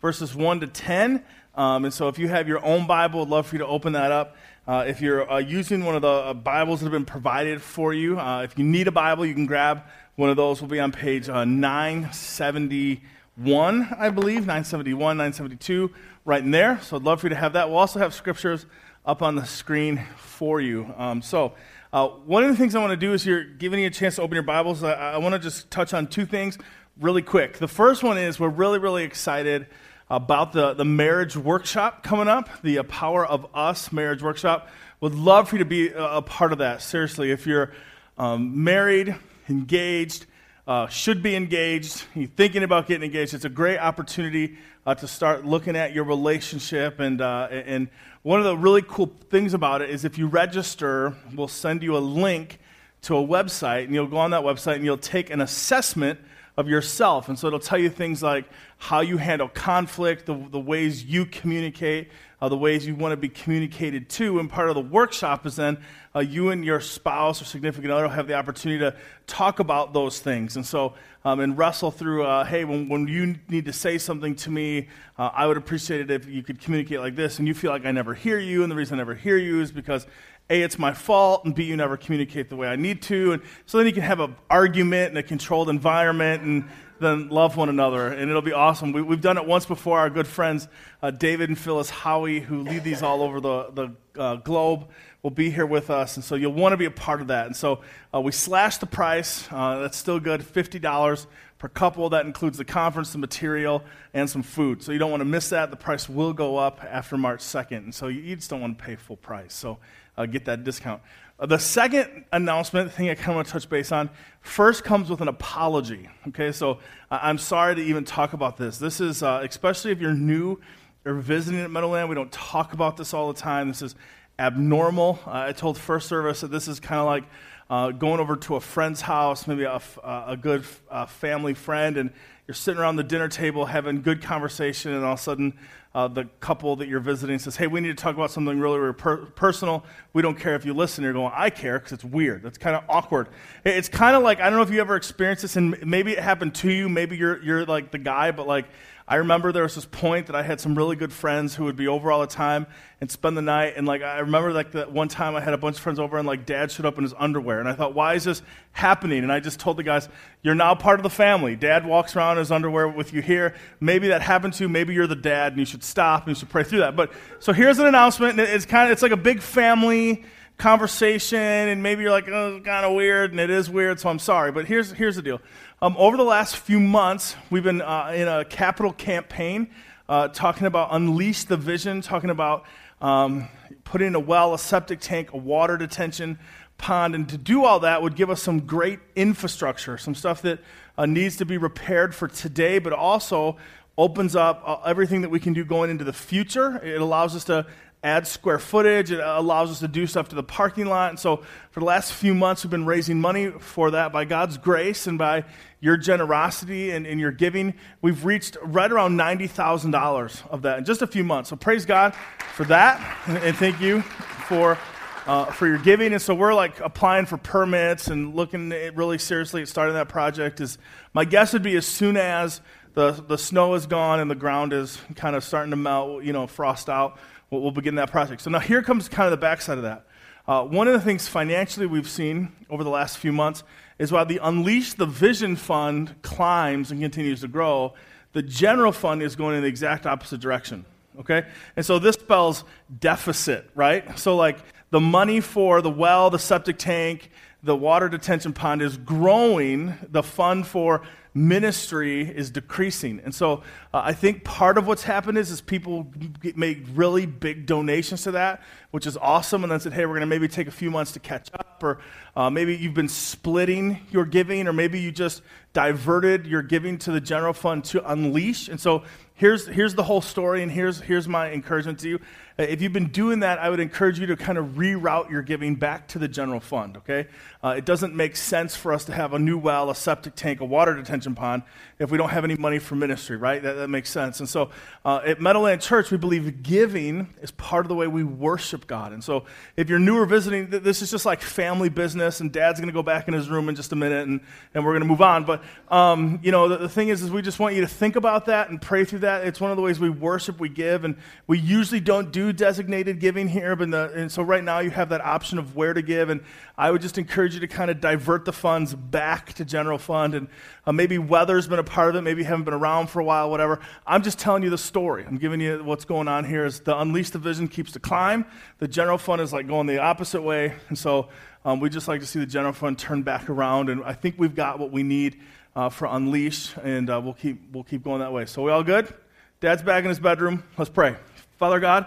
verses 1 to 10. Um, and so if you have your own Bible, I'd love for you to open that up. Uh, if you're uh, using one of the uh, Bibles that have been provided for you, uh, if you need a Bible, you can grab one of those. We'll be on page uh, 971, I believe, 971, 972, right in there. So I'd love for you to have that. We'll also have scriptures up on the screen for you. Um, so uh, one of the things I want to do is you're giving you a chance to open your Bibles. I, I want to just touch on two things really quick. The first one is we're really, really excited about the, the marriage workshop coming up, the uh, Power of Us marriage workshop. Would love for you to be a, a part of that. Seriously, if you're um, married, engaged, uh, should be engaged, you're thinking about getting engaged, it's a great opportunity uh, to start looking at your relationship. And, uh, and one of the really cool things about it is if you register, we'll send you a link to a website, and you'll go on that website and you'll take an assessment of yourself. And so it'll tell you things like how you handle conflict, the, the ways you communicate, uh, the ways you want to be communicated to. And part of the workshop is then uh, you and your spouse or significant other have the opportunity to talk about those things. And so, um, and wrestle through, uh, hey, when, when you need to say something to me, uh, I would appreciate it if you could communicate like this. And you feel like I never hear you. And the reason I never hear you is because a, it's my fault, and B, you never communicate the way I need to. And so then you can have an argument in a controlled environment and then love one another, and it'll be awesome. We, have done it once before. Our good friends, uh, David and Phyllis Howie, who lead these all over the, the uh, globe, will be here with us. And so you'll want to be a part of that. And so uh, we slashed the price. Uh, that's still good $50 per couple. That includes the conference, the material, and some food. So you don't want to miss that. The price will go up after March 2nd. And so you, you just don't want to pay full price. So uh, get that discount. The second announcement, thing I kind of want to touch base on, first comes with an apology. Okay, so I'm sorry to even talk about this. This is, uh, especially if you're new or visiting at Meadowland, we don't talk about this all the time. This is abnormal. Uh, I told First Service that this is kind of like uh, going over to a friend's house, maybe a, a good family friend, and you're sitting around the dinner table having good conversation, and all of a sudden, uh, the couple that you're visiting says, Hey, we need to talk about something really, really per- personal. We don't care if you listen. You're going, I care because it's weird. That's kind of awkward. It's kind of like, I don't know if you ever experienced this, and maybe it happened to you. Maybe you're, you're like the guy, but like, I remember there was this point that I had some really good friends who would be over all the time and spend the night. And like I remember like that one time I had a bunch of friends over and like dad showed up in his underwear. And I thought, why is this happening? And I just told the guys, you're now part of the family. Dad walks around in his underwear with you here. Maybe that happened to you. Maybe you're the dad and you should stop and you should pray through that. But so here's an announcement. It's kind of it's like a big family conversation and maybe you're like, oh, it's kind of weird and it is weird. So I'm sorry. But here's here's the deal. Um, over the last few months, we've been uh, in a capital campaign uh, talking about unleash the vision, talking about um, putting a well, a septic tank, a water detention pond. And to do all that would give us some great infrastructure, some stuff that uh, needs to be repaired for today, but also opens up uh, everything that we can do going into the future. It allows us to add square footage. It allows us to do stuff to the parking lot. And so for the last few months, we've been raising money for that by God's grace and by your generosity and, and your giving. We've reached right around $90,000 of that in just a few months. So praise God for that. And thank you for. Uh, for your giving, and so we're like applying for permits and looking really seriously at starting that project. Is my guess would be as soon as the the snow is gone and the ground is kind of starting to melt, you know, frost out, we'll, we'll begin that project. So now here comes kind of the backside of that. Uh, one of the things financially we've seen over the last few months is while the Unleash the Vision Fund climbs and continues to grow, the general fund is going in the exact opposite direction. Okay? And so this spells deficit, right? So, like, the money for the well, the septic tank, the water detention pond is growing. The fund for ministry is decreasing. And so uh, I think part of what's happened is, is people made really big donations to that, which is awesome, and then said, hey, we're going to maybe take a few months to catch up, or uh, maybe you've been splitting your giving, or maybe you just diverted your giving to the general fund to unleash. And so here's, here's the whole story, and here's, here's my encouragement to you. Uh, if you've been doing that, I would encourage you to kind of reroute your giving back to the general fund, okay? Uh, it doesn't make sense for us to have a new well, a septic tank, a water detention pond if we don't have any money for ministry, right? That, that makes sense. And so uh, at Meadowland Church, we believe giving is part of the way we worship God. And so if you're new or visiting, this is just like family business, and dad's going to go back in his room in just a minute, and, and we're going to move on. But, um, you know, the, the thing is, is we just want you to think about that and pray through that. It's one of the ways we worship, we give, and we usually don't do designated giving here. But the, and so right now you have that option of where to give, and I would just encourage you to kind of divert the funds back to general fund. And uh, maybe weather's been a part of it, maybe you haven't been around for a while, whatever. I'm just telling you the story. I'm giving you what's going on here. Is the Unleash the Vision keeps to climb, the general fund is like going the opposite way, and so um, we just like to see the general fund turn back around. And I think we've got what we need uh, for Unleash, and uh, we'll, keep, we'll keep going that way. So, we all good? Dad's back in his bedroom. Let's pray. Father God,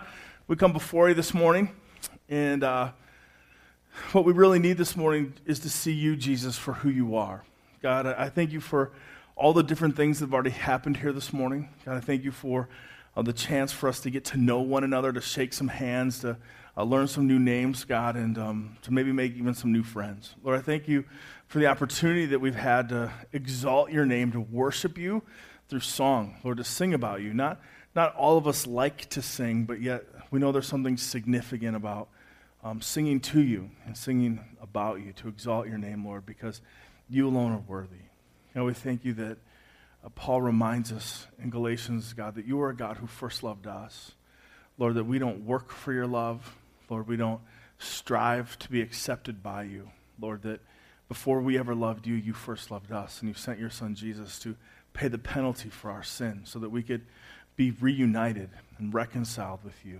we come before you this morning, and uh, what we really need this morning is to see you, Jesus, for who you are. God, I thank you for all the different things that have already happened here this morning. God, I thank you for uh, the chance for us to get to know one another, to shake some hands, to uh, learn some new names, God, and um, to maybe make even some new friends. Lord, I thank you for the opportunity that we've had to exalt your name, to worship you through song, Lord, to sing about you. Not, not all of us like to sing, but yet we know there's something significant about um, singing to you and singing about you, to exalt your name, Lord, because you alone are worthy. Know, we thank you that uh, Paul reminds us in Galatians, God, that you are a God who first loved us. Lord, that we don't work for your love. Lord, we don't strive to be accepted by you. Lord, that before we ever loved you, you first loved us, and you sent your son Jesus to pay the penalty for our sin so that we could be reunited and reconciled with you.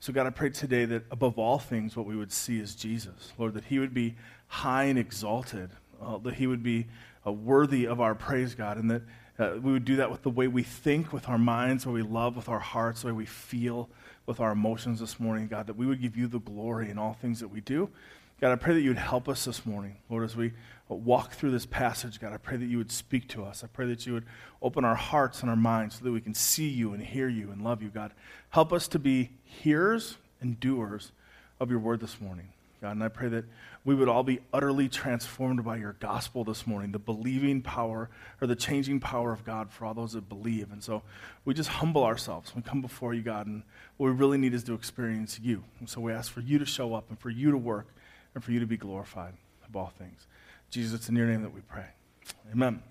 So, God, I pray today that above all things, what we would see is Jesus. Lord, that he would be high and exalted, uh, that he would be uh, worthy of our praise, God, and that uh, we would do that with the way we think, with our minds, the way we love, with our hearts, the way we feel, with our emotions this morning, God, that we would give you the glory in all things that we do. God, I pray that you would help us this morning, Lord, as we walk through this passage. God, I pray that you would speak to us. I pray that you would open our hearts and our minds so that we can see you and hear you and love you, God. Help us to be hearers and doers of your word this morning, God. And I pray that we would all be utterly transformed by your gospel this morning, the believing power or the changing power of God for all those that believe. And so we just humble ourselves. We come before you, God, and what we really need is to experience you. And so we ask for you to show up and for you to work and for you to be glorified of all things. Jesus, it's in your name that we pray. Amen.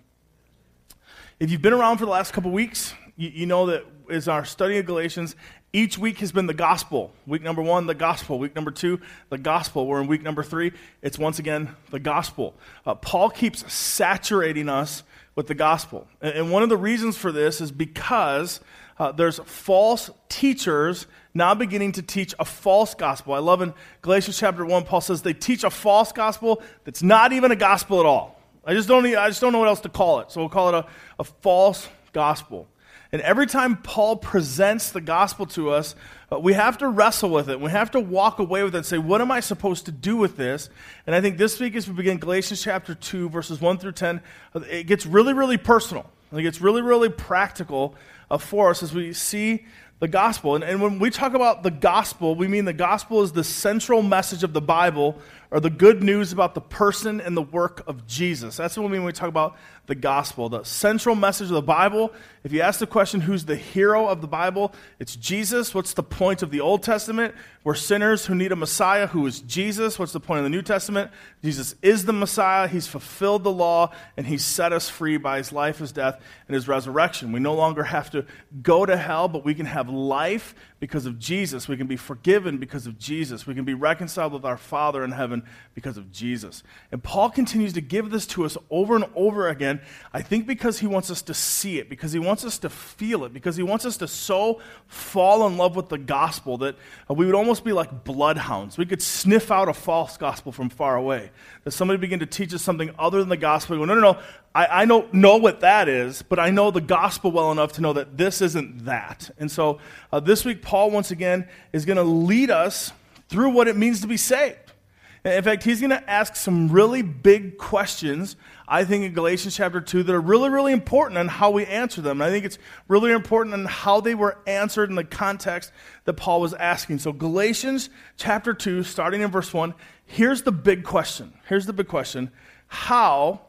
If you've been around for the last couple weeks, you, you know that as our study of Galatians, each week has been the gospel. Week number one, the gospel. Week number two, the gospel. We're in week number three. It's once again the gospel. Uh, Paul keeps saturating us with the gospel. And, and one of the reasons for this is because uh, there's false teachers now beginning to teach a false gospel. I love in Galatians chapter 1, Paul says they teach a false gospel that's not even a gospel at all. I just don't, I just don't know what else to call it. So we'll call it a, a false gospel. And every time Paul presents the gospel to us, uh, we have to wrestle with it. We have to walk away with it and say, what am I supposed to do with this? And I think this week, as we begin Galatians chapter 2, verses 1 through 10, uh, it gets really, really personal. It gets really, really practical uh, for us as we see the gospel. And, and when we talk about the gospel, we mean the gospel is the central message of the Bible or the good news about the person and the work of Jesus. That's what we mean when we talk about the gospel. The central message of the Bible, if you ask the question, who's the hero of the Bible, it's Jesus. What's the point of the Old Testament? We're sinners who need a Messiah who is Jesus. What's the point of the New Testament? Jesus is the Messiah. He's fulfilled the law, and He's set us free by His life, His death, and His resurrection. We no longer have to go to hell, but we can have life because of Jesus. We can be forgiven because of Jesus. We can be reconciled with our Father in heaven because of Jesus. And Paul continues to give this to us over and over again, I think because he wants us to see it, because he wants us to feel it, because he wants us to so fall in love with the gospel that we would almost be like bloodhounds. We could sniff out a false gospel from far away. That somebody begin to teach us something other than the gospel. We go, no, no, no, I, I don't know what that is, but I know the gospel well enough to know that this isn't that. And so uh, this week, Paul, once again, is going to lead us through what it means to be saved. In fact, he's going to ask some really big questions, I think, in Galatians chapter 2 that are really, really important on how we answer them. And I think it's really important on how they were answered in the context that Paul was asking. So, Galatians chapter 2, starting in verse 1, here's the big question. Here's the big question How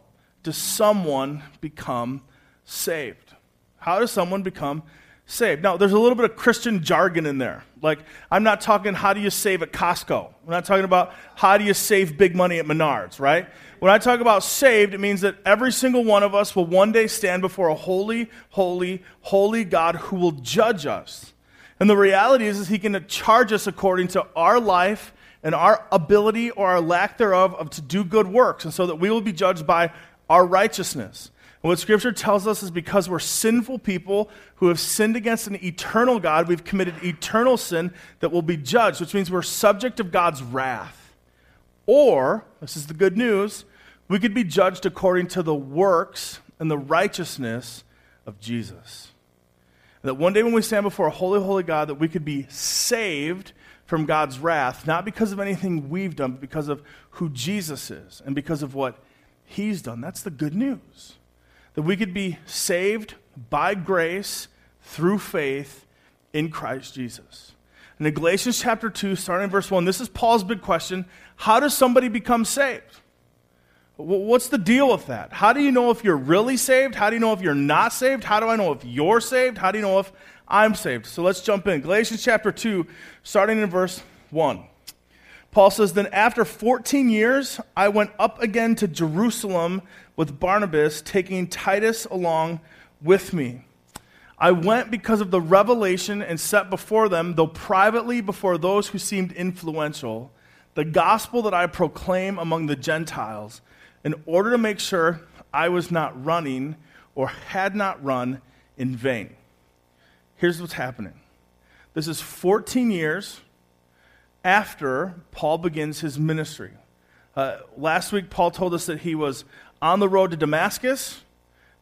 does someone become saved? How does someone become saved. Now, there's a little bit of Christian jargon in there. Like, I'm not talking how do you save at Costco. I'm not talking about how do you save big money at Menards, right? When I talk about saved, it means that every single one of us will one day stand before a holy, holy, holy God who will judge us. And the reality is, is he can charge us according to our life and our ability or our lack thereof of to do good works, and so that we will be judged by our righteousness. And what Scripture tells us is because we're sinful people who have sinned against an eternal God, we've committed eternal sin that will be judged, which means we're subject of God's wrath. Or, this is the good news, we could be judged according to the works and the righteousness of Jesus. That one day when we stand before a holy, holy God, that we could be saved from God's wrath, not because of anything we've done, but because of who Jesus is and because of what he's done. That's the good news. That we could be saved by grace through faith in Christ Jesus. And in Galatians chapter 2, starting in verse 1, this is Paul's big question How does somebody become saved? What's the deal with that? How do you know if you're really saved? How do you know if you're not saved? How do I know if you're saved? How do you know if I'm saved? So let's jump in. Galatians chapter 2, starting in verse 1. Paul says, Then after 14 years, I went up again to Jerusalem with Barnabas, taking Titus along with me. I went because of the revelation and set before them, though privately before those who seemed influential, the gospel that I proclaim among the Gentiles, in order to make sure I was not running or had not run in vain. Here's what's happening this is 14 years after Paul begins his ministry. Uh, last week, Paul told us that he was on the road to Damascus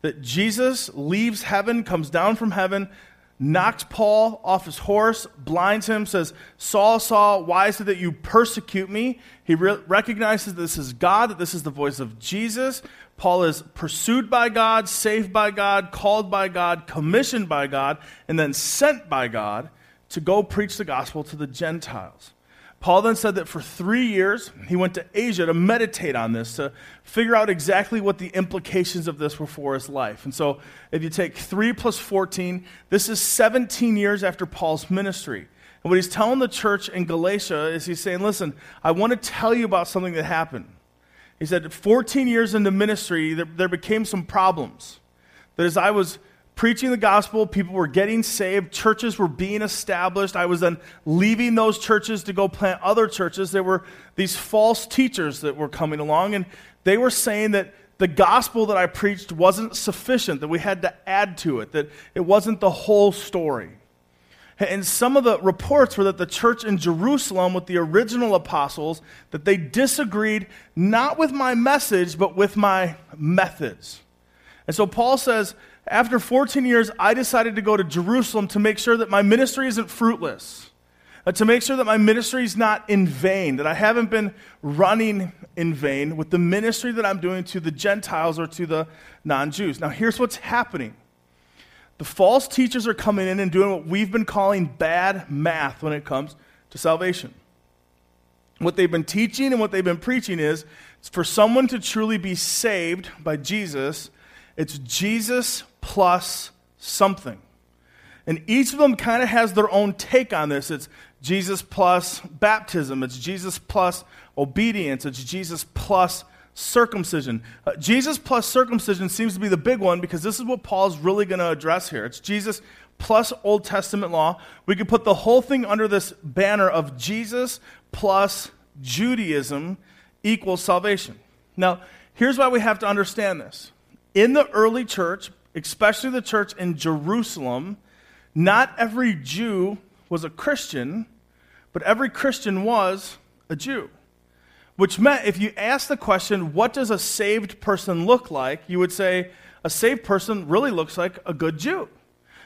that Jesus leaves heaven, comes down from heaven, knocks Paul off his horse, blinds him, says, Saul, Saul, why is it that you persecute me? He re- recognizes this is God, that this is the voice of Jesus. Paul is pursued by God, saved by God, called by God, commissioned by God, and then sent by God to go preach the gospel to the Gentiles. Paul then said that for three years, he went to Asia to meditate on this, to figure out exactly what the implications of this were for his life. And so, if you take 3 plus 14, this is 17 years after Paul's ministry. And what he's telling the church in Galatia is he's saying, Listen, I want to tell you about something that happened. He said, 14 years into ministry, there, there became some problems. That as I was preaching the gospel, people were getting saved, churches were being established. I was then leaving those churches to go plant other churches. There were these false teachers that were coming along, and they were saying that the gospel that I preached wasn't sufficient, that we had to add to it, that it wasn't the whole story. And some of the reports were that the church in Jerusalem with the original apostles that they disagreed not with my message but with my methods. And so Paul says after 14 years, I decided to go to Jerusalem to make sure that my ministry isn't fruitless, uh, to make sure that my ministry is not in vain, that I haven't been running in vain with the ministry that I'm doing to the Gentiles or to the non Jews. Now, here's what's happening the false teachers are coming in and doing what we've been calling bad math when it comes to salvation. What they've been teaching and what they've been preaching is for someone to truly be saved by Jesus, it's Jesus plus something. And each of them kind of has their own take on this. It's Jesus plus baptism, it's Jesus plus obedience, it's Jesus plus circumcision. Uh, Jesus plus circumcision seems to be the big one because this is what Paul's really going to address here. It's Jesus plus Old Testament law. We could put the whole thing under this banner of Jesus plus Judaism equals salvation. Now, here's why we have to understand this. In the early church, especially the church in Jerusalem, not every Jew was a Christian, but every Christian was a Jew. Which meant if you ask the question, what does a saved person look like? You would say, a saved person really looks like a good Jew.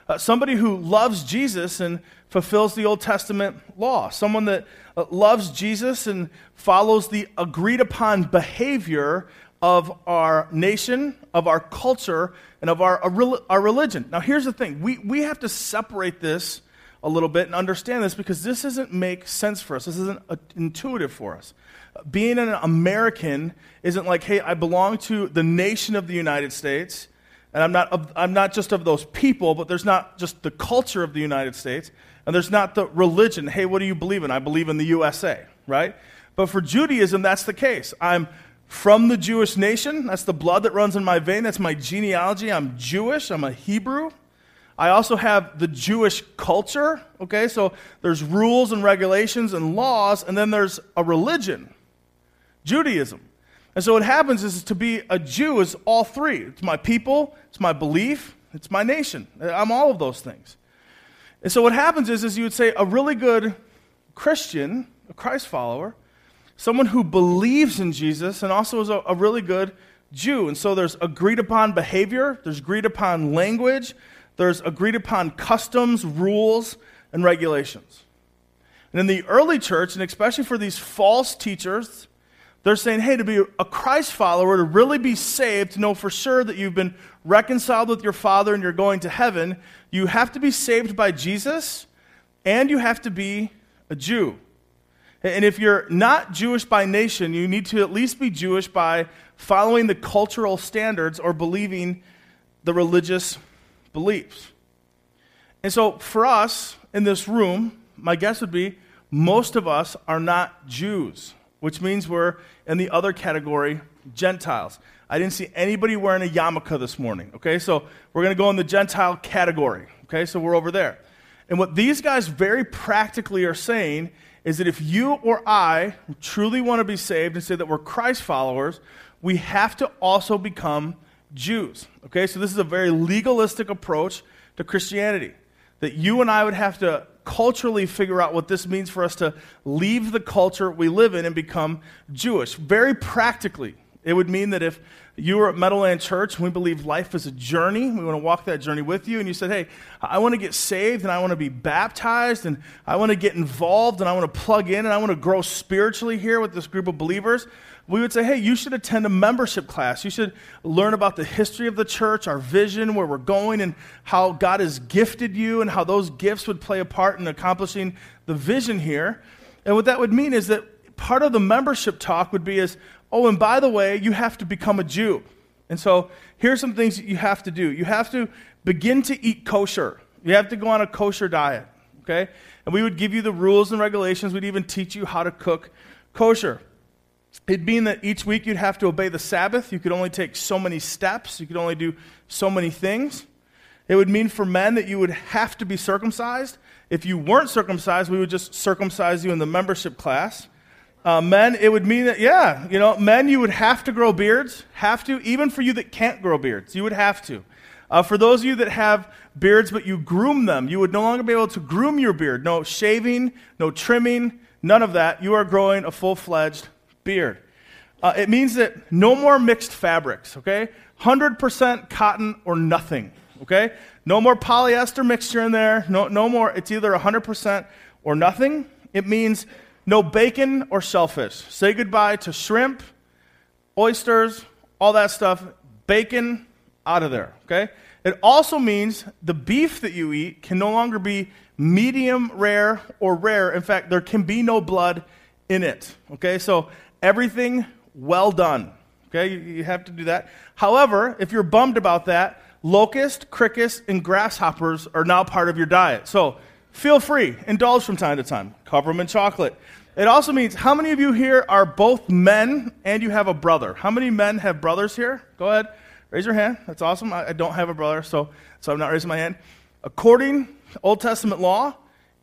Uh, somebody who loves Jesus and fulfills the Old Testament law. Someone that uh, loves Jesus and follows the agreed upon behavior of our nation, of our culture, and of our, our religion. Now, here's the thing we, we have to separate this a little bit and understand this because this doesn't make sense for us. This isn't uh, intuitive for us. Being an American isn't like, hey, I belong to the nation of the United States, And I'm not, of, I'm not just of those people, but there's not just the culture of the United States, and there's not the religion. Hey, what do you believe in? I believe in the USA, right? But for Judaism, that's the case. I'm from the Jewish nation. That's the blood that runs in my vein. That's my genealogy. I'm Jewish. I'm a Hebrew. I also have the Jewish culture, okay? So there's rules and regulations and laws, and then there's a religion, Judaism. And so what happens is to be a Jew is all three. It's my people, it's my belief, it's my nation. I'm all of those things. And so what happens is, is you would say a really good Christian, a Christ follower, someone who believes in Jesus and also is a, a really good Jew. And so there's agreed upon behavior, there's agreed upon language, there's agreed upon customs, rules, and regulations. And in the early church, and especially for these false teachers, they're saying, hey, to be a Christ follower, to really be saved, to know for sure that you've been reconciled with your Father and you're going to heaven, you have to be saved by Jesus and you have to be a Jew. And if you're not Jewish by nation, you need to at least be Jewish by following the cultural standards or believing the religious beliefs. And so, for us in this room, my guess would be most of us are not Jews, which means we're in the other category, Gentiles. I didn't see anybody wearing a yarmulke this morning, okay? So, we're going to go in the Gentile category, okay? So, we're over there. And what these guys very practically are saying is that if you or I truly want to be saved and say that we're Christ followers, we have to also become Jews. Okay, so this is a very legalistic approach to Christianity. That you and I would have to culturally figure out what this means for us to leave the culture we live in and become Jewish. Very practically, it would mean that if you were at Meadowland Church and we believe life is a journey, we want to walk that journey with you, and you said, Hey, I want to get saved and I want to be baptized and I want to get involved and I want to plug in and I want to grow spiritually here with this group of believers we would say, hey, you should attend a membership class. You should learn about the history of the church, our vision, where we're going, and how God has gifted you, and how those gifts would play a part in accomplishing the vision here. And what that would mean is that part of the membership talk would be is, oh, and by the way, you have to become a Jew. And so here's some things that you have to do. You have to begin to eat kosher. You have to go on a kosher diet, okay? And we would give you the rules and regulations. We'd even teach you how to cook kosher. It'd mean that each week you'd have to obey the Sabbath. You could only take so many steps. You could only do so many things. It would mean for men that you would have to be circumcised. If you weren't circumcised, we would just circumcise you in the membership class. Uh, men, it would mean that, yeah, you know, men, you would have to grow beards. Have to. Even for you that can't grow beards, you would have to. Uh, for those of you that have beards but you groom them, you would no longer be able to groom your beard. No shaving, no trimming, none of that. You are growing a full fledged beard. Uh, it means that no more mixed fabrics, okay? 100% cotton or nothing, okay? No more polyester mixture in there. No, no more. It's either 100% or nothing. It means no bacon or shellfish. Say goodbye to shrimp, oysters, all that stuff. Bacon, out of there, okay? It also means the beef that you eat can no longer be medium rare or rare. In fact, there can be no blood in it, okay? So everything well done. Okay, you, you have to do that. However, if you're bummed about that, locust, crickets, and grasshoppers are now part of your diet. So feel free, indulge from time to time. Cover them in chocolate. It also means how many of you here are both men and you have a brother? How many men have brothers here? Go ahead, raise your hand. That's awesome. I, I don't have a brother, so, so I'm not raising my hand. According to Old Testament law,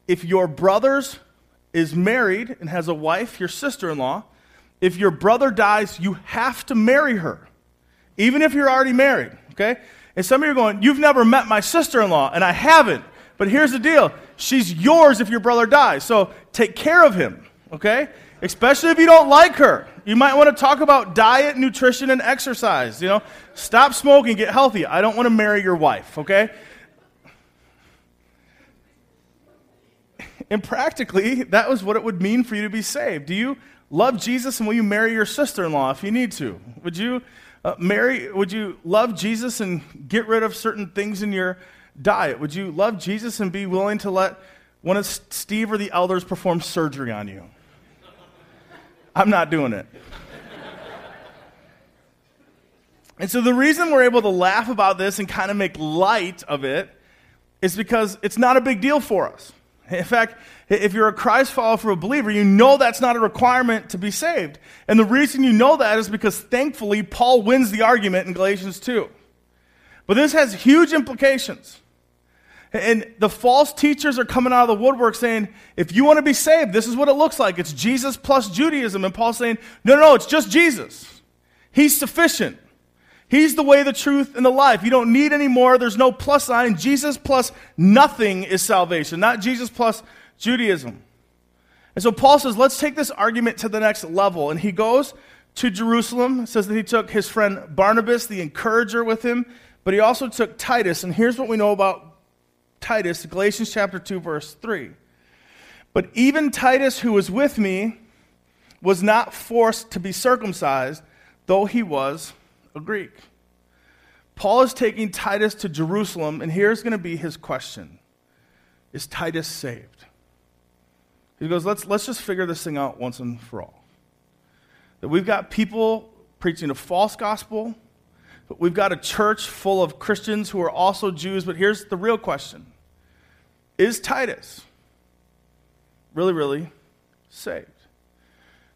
if your brother's is married and has a wife, your sister in law, if your brother dies, you have to marry her, even if you're already married, okay? And some of you are going, You've never met my sister in law, and I haven't. But here's the deal she's yours if your brother dies. So take care of him, okay? Especially if you don't like her. You might want to talk about diet, nutrition, and exercise. You know, stop smoking, get healthy. I don't want to marry your wife, okay? And practically, that was what it would mean for you to be saved. Do you love Jesus and will you marry your sister-in-law if you need to? Would you uh, marry would you love Jesus and get rid of certain things in your diet? Would you love Jesus and be willing to let one of Steve or the elders perform surgery on you? I'm not doing it. And so the reason we're able to laugh about this and kind of make light of it is because it's not a big deal for us. In fact, if you're a Christ follower for a believer, you know that's not a requirement to be saved. And the reason you know that is because thankfully Paul wins the argument in Galatians 2. But this has huge implications. And the false teachers are coming out of the woodwork saying, if you want to be saved, this is what it looks like. It's Jesus plus Judaism. And Paul's saying, no, no, no, it's just Jesus. He's sufficient. He's the way, the truth, and the life. You don't need any more. There's no plus sign. Jesus plus nothing is salvation, not Jesus plus Judaism. And so Paul says, let's take this argument to the next level. And he goes to Jerusalem, says that he took his friend Barnabas, the encourager, with him, but he also took Titus. And here's what we know about Titus, Galatians chapter 2, verse 3. But even Titus, who was with me, was not forced to be circumcised, though he was a Greek. Paul is taking Titus to Jerusalem, and here's going to be his question Is Titus saved? He goes, let's, let's just figure this thing out once and for all. That we've got people preaching a false gospel, but we've got a church full of Christians who are also Jews. But here's the real question Is Titus really, really saved?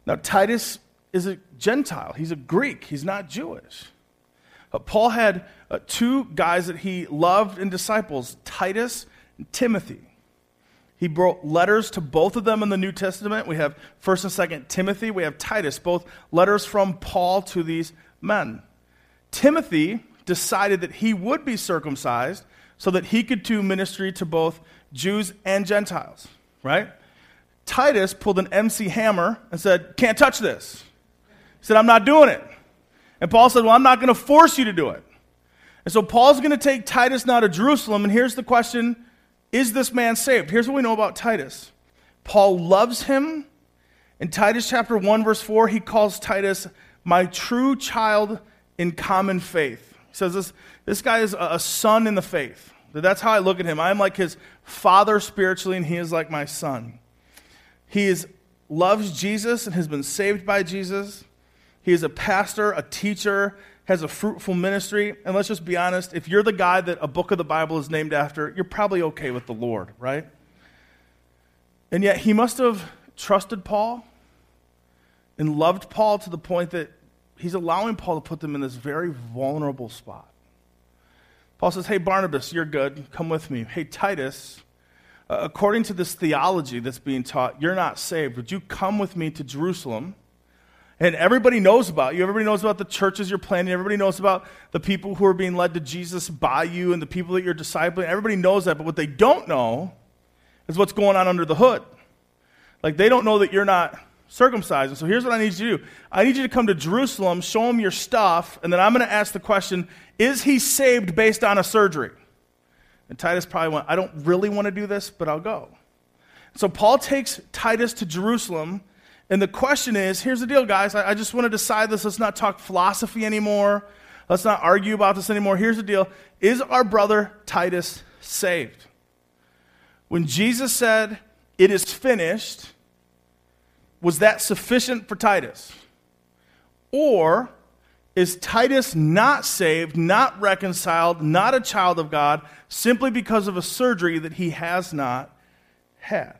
Now, Titus is a Gentile, he's a Greek, he's not Jewish. Paul had uh, two guys that he loved and disciples Titus and Timothy. He wrote letters to both of them in the New Testament. We have 1st and 2nd Timothy. We have Titus, both letters from Paul to these men. Timothy decided that he would be circumcised so that he could do ministry to both Jews and Gentiles, right? Titus pulled an MC hammer and said, Can't touch this. He said, I'm not doing it. And Paul said, Well, I'm not going to force you to do it. And so Paul's going to take Titus now to Jerusalem. And here's the question Is this man saved? Here's what we know about Titus Paul loves him. In Titus chapter 1, verse 4, he calls Titus my true child in common faith. He says this, this guy is a son in the faith. That's how I look at him. I'm like his father spiritually, and he is like my son. He is, loves Jesus and has been saved by Jesus. He is a pastor, a teacher, has a fruitful ministry. And let's just be honest if you're the guy that a book of the Bible is named after, you're probably okay with the Lord, right? And yet he must have trusted Paul and loved Paul to the point that he's allowing Paul to put them in this very vulnerable spot. Paul says, Hey, Barnabas, you're good. Come with me. Hey, Titus, uh, according to this theology that's being taught, you're not saved. Would you come with me to Jerusalem? And everybody knows about you. Everybody knows about the churches you're planting. Everybody knows about the people who are being led to Jesus by you and the people that you're discipling. Everybody knows that. But what they don't know is what's going on under the hood. Like, they don't know that you're not circumcised. And so here's what I need you to do I need you to come to Jerusalem, show him your stuff, and then I'm going to ask the question Is he saved based on a surgery? And Titus probably went, I don't really want to do this, but I'll go. So Paul takes Titus to Jerusalem and the question is here's the deal, guys. I, I just want to decide this. Let's not talk philosophy anymore. Let's not argue about this anymore. Here's the deal Is our brother Titus saved? When Jesus said, It is finished, was that sufficient for Titus? Or is Titus not saved, not reconciled, not a child of God, simply because of a surgery that he has not had?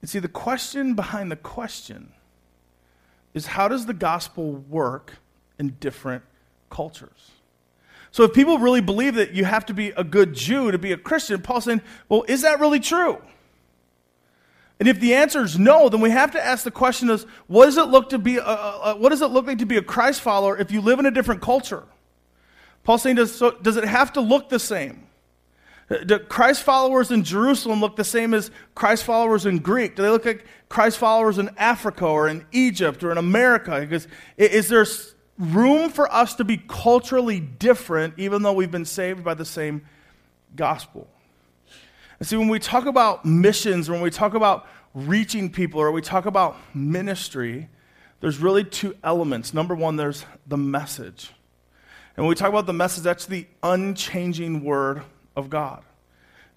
And see, the question behind the question is how does the gospel work in different cultures? So, if people really believe that you have to be a good Jew to be a Christian, Paul's saying, well, is that really true? And if the answer is no, then we have to ask the question: Is what does it look to be? A, a, what does it look like to be a Christ follower if you live in a different culture? Paul's saying, does, so, does it have to look the same? Do Christ followers in Jerusalem look the same as Christ followers in Greek? Do they look like Christ followers in Africa or in Egypt or in America? Because is there room for us to be culturally different even though we've been saved by the same gospel? And see, when we talk about missions, when we talk about reaching people, or we talk about ministry, there's really two elements. Number one, there's the message. And when we talk about the message, that's the unchanging word of God.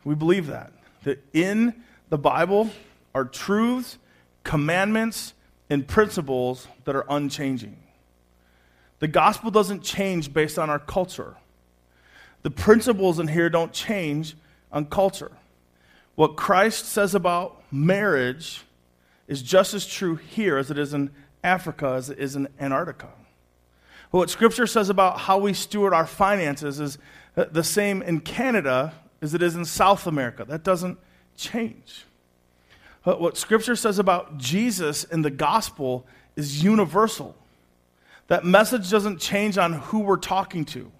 We believe that. That in the Bible are truths, commandments, and principles that are unchanging. The gospel doesn't change based on our culture. The principles in here don't change on culture. What Christ says about marriage is just as true here as it is in Africa, as it is in Antarctica. What Scripture says about how we steward our finances is the same in Canada as it is in South America. That doesn't change. What Scripture says about Jesus in the gospel is universal. That message doesn't change on who we're talking to.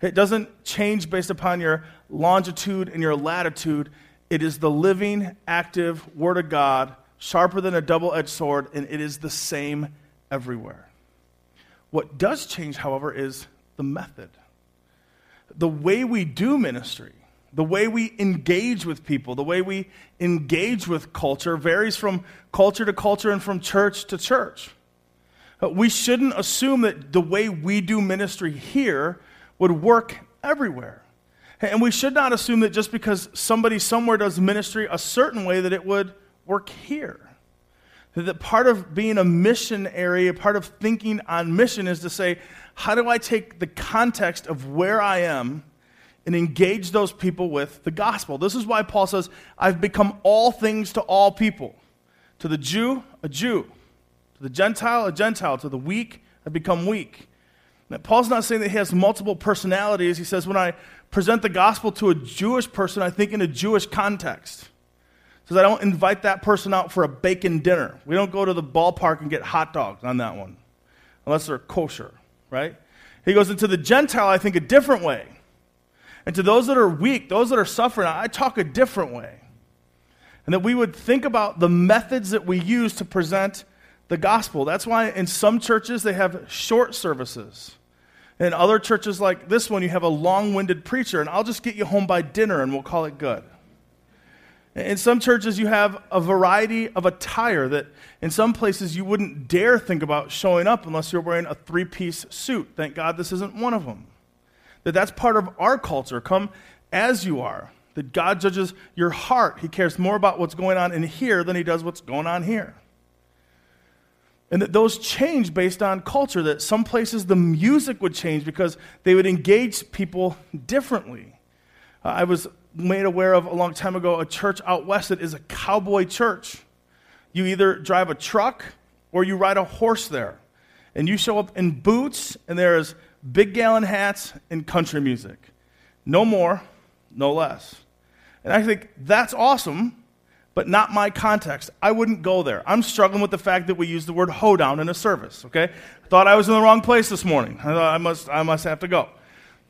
It doesn't change based upon your longitude and your latitude. It is the living, active Word of God, sharper than a double edged sword, and it is the same everywhere. What does change, however, is the method. The way we do ministry, the way we engage with people, the way we engage with culture varies from culture to culture and from church to church. We shouldn't assume that the way we do ministry here would work everywhere. And we should not assume that just because somebody somewhere does ministry a certain way that it would work here. That part of being a missionary, part of thinking on mission is to say, how do I take the context of where I am and engage those people with the gospel? This is why Paul says, I've become all things to all people. To the Jew, a Jew. To the Gentile, a Gentile. To the weak, I've become weak. Now, Paul's not saying that he has multiple personalities. He says, when I present the gospel to a Jewish person, I think in a Jewish context says, I don't invite that person out for a bacon dinner. We don't go to the ballpark and get hot dogs on that one, unless they're kosher, right? He goes into the Gentile, I think, a different way. And to those that are weak, those that are suffering, I talk a different way. And that we would think about the methods that we use to present the gospel. That's why in some churches they have short services. In other churches like this one, you have a long winded preacher, and I'll just get you home by dinner and we'll call it good. In some churches, you have a variety of attire that in some places you wouldn't dare think about showing up unless you're wearing a three piece suit. Thank God this isn't one of them. That that's part of our culture. Come as you are. That God judges your heart. He cares more about what's going on in here than he does what's going on here. And that those change based on culture. That some places the music would change because they would engage people differently. Uh, I was made aware of a long time ago a church out west that is a cowboy church. You either drive a truck or you ride a horse there. And you show up in boots, and there's big gallon hats and country music. No more, no less. And I think that's awesome, but not my context. I wouldn't go there. I'm struggling with the fact that we use the word hoedown in a service, okay? Thought I was in the wrong place this morning. I I must, I must have to go.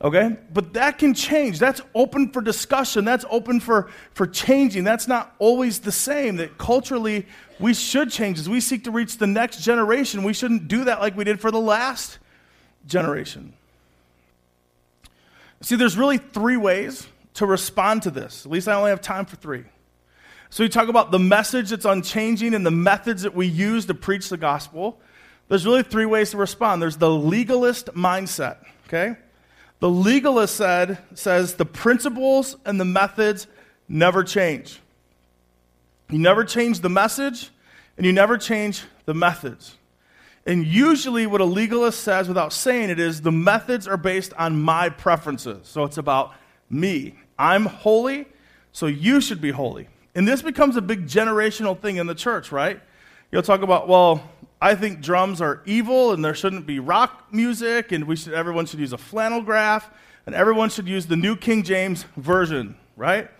Okay? But that can change. That's open for discussion. That's open for, for changing. That's not always the same. That culturally, we should change. As we seek to reach the next generation, we shouldn't do that like we did for the last generation. See, there's really three ways to respond to this. At least I only have time for three. So we talk about the message that's unchanging and the methods that we use to preach the gospel. There's really three ways to respond. There's the legalist mindset, okay? The legalist said, says the principles and the methods never change. You never change the message, and you never change the methods. And usually, what a legalist says without saying it is the methods are based on my preferences. So it's about me. I'm holy, so you should be holy. And this becomes a big generational thing in the church, right? You'll talk about, well, I think drums are evil and there shouldn't be rock music and we should, everyone should use a flannel graph and everyone should use the New King James Version, right?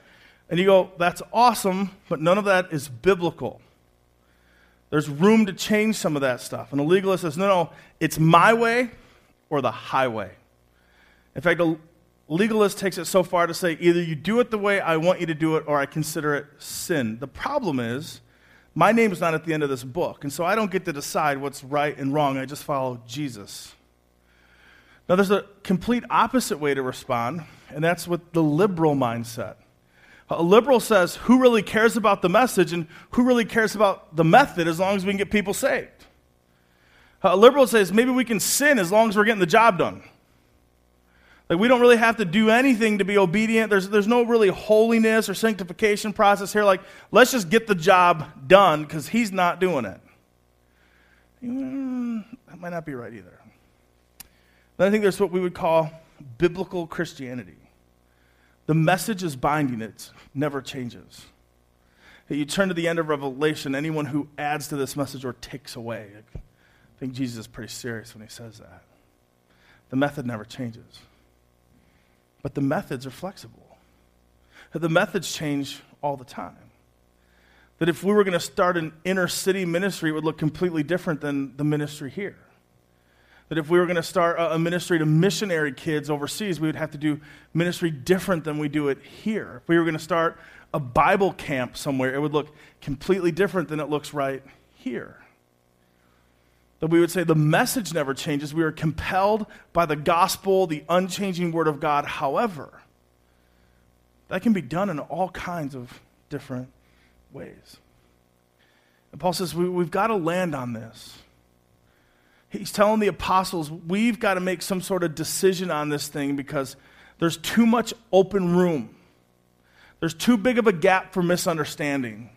And you go, that's awesome, but none of that is biblical. There's room to change some of that stuff. And a legalist says, no, no, it's my way or the highway. In fact, a legalist takes it so far to say either you do it the way I want you to do it or I consider it sin. The problem is, my name is not at the end of this book, and so I don't get to decide what's right and wrong. I just follow Jesus. Now, there's a complete opposite way to respond, and that's with the liberal mindset. A liberal says, who really cares about the message and who really cares about the method as long as we can get people saved? A liberal says, maybe we can sin as long as we're getting the job done. Like, we don't really have to do anything to be obedient. There's, there's no really holiness or sanctification process here. Like, let's just get the job done because he's not doing it. Mm, that might not be right either. Then I think there's what we would call biblical Christianity. The message is binding, it never changes. You turn to the end of Revelation, anyone who adds to this message or takes away. I think Jesus is pretty serious when he says that. The method never changes. But the methods are flexible. The methods change all the time. That if we were going to start an inner city ministry, it would look completely different than the ministry here. That if we were going to start a ministry to missionary kids overseas, we would have to do ministry different than we do it here. If we were going to start a Bible camp somewhere, it would look completely different than it looks right here. That we would say the message never changes. We are compelled by the gospel, the unchanging word of God. However, that can be done in all kinds of different ways. And Paul says we, we've got to land on this. He's telling the apostles, we've got to make some sort of decision on this thing because there's too much open room. There's too big of a gap for misunderstanding.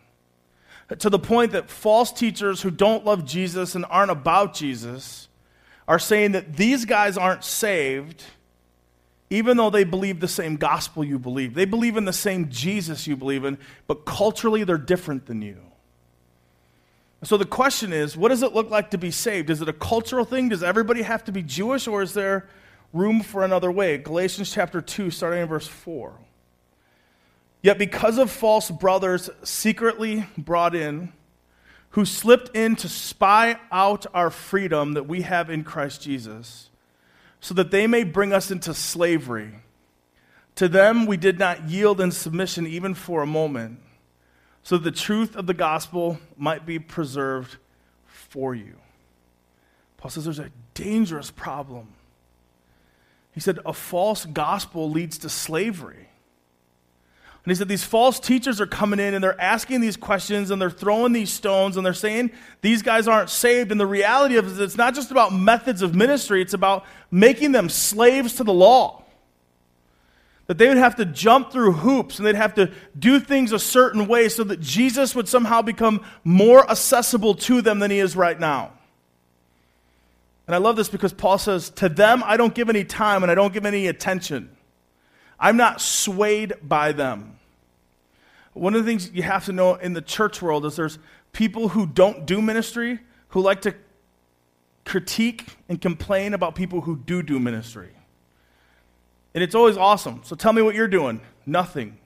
To the point that false teachers who don't love Jesus and aren't about Jesus are saying that these guys aren't saved even though they believe the same gospel you believe. They believe in the same Jesus you believe in, but culturally they're different than you. So the question is what does it look like to be saved? Is it a cultural thing? Does everybody have to be Jewish, or is there room for another way? Galatians chapter 2, starting in verse 4. Yet because of false brothers secretly brought in, who slipped in to spy out our freedom that we have in Christ Jesus, so that they may bring us into slavery. To them we did not yield in submission even for a moment so that the truth of the gospel might be preserved for you. Paul says there's a dangerous problem. He said a false gospel leads to slavery. And he said these false teachers are coming in and they're asking these questions and they're throwing these stones and they're saying these guys aren't saved. And the reality of it is it's not just about methods of ministry, it's about making them slaves to the law that they would have to jump through hoops and they'd have to do things a certain way so that Jesus would somehow become more accessible to them than he is right now. And I love this because Paul says, To them I don't give any time and I don't give any attention. I'm not swayed by them. One of the things you have to know in the church world is there's people who don't do ministry who like to critique and complain about people who do do ministry. And it's always awesome. So tell me what you're doing. Nothing.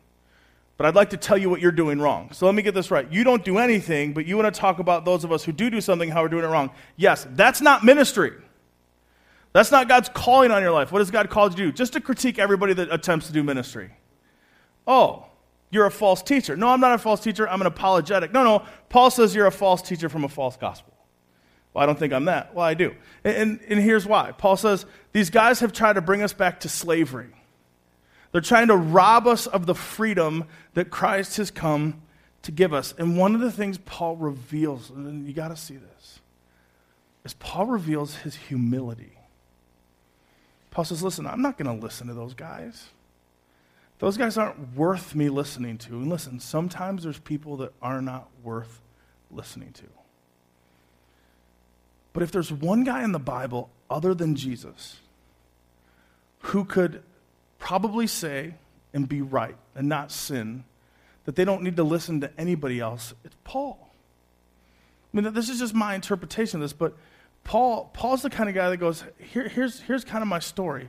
But I'd like to tell you what you're doing wrong. So let me get this right. You don't do anything, but you want to talk about those of us who do do something, how we're doing it wrong. Yes, that's not ministry. That's not God's calling on your life. What has God called you to do? Just to critique everybody that attempts to do ministry. Oh, you're a false teacher. No, I'm not a false teacher. I'm an apologetic. No, no. Paul says you're a false teacher from a false gospel. Well, I don't think I'm that. Well, I do. And, and, here's why. Paul says these guys have tried to bring us back to slavery. They're trying to rob us of the freedom that Christ has come to give us. And one of the things Paul reveals, and you got to see this, is Paul reveals his humility. Paul says, Listen, I'm not going to listen to those guys. Those guys aren't worth me listening to. And listen, sometimes there's people that are not worth listening to. But if there's one guy in the Bible other than Jesus who could probably say and be right and not sin, that they don't need to listen to anybody else, it's Paul. I mean, this is just my interpretation of this, but Paul, Paul's the kind of guy that goes, Here, here's, here's kind of my story.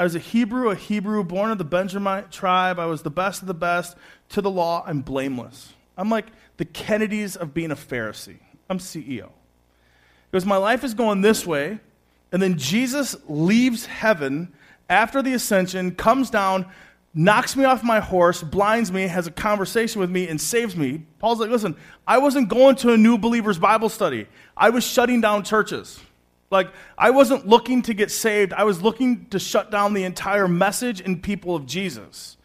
I was a Hebrew, a Hebrew, born of the Benjamite tribe. I was the best of the best. To the law, I'm blameless. I'm like the Kennedys of being a Pharisee. I'm CEO. Because my life is going this way, and then Jesus leaves heaven after the ascension, comes down, knocks me off my horse, blinds me, has a conversation with me, and saves me. Paul's like, listen, I wasn't going to a new believers Bible study. I was shutting down churches. Like, I wasn't looking to get saved. I was looking to shut down the entire message and people of Jesus.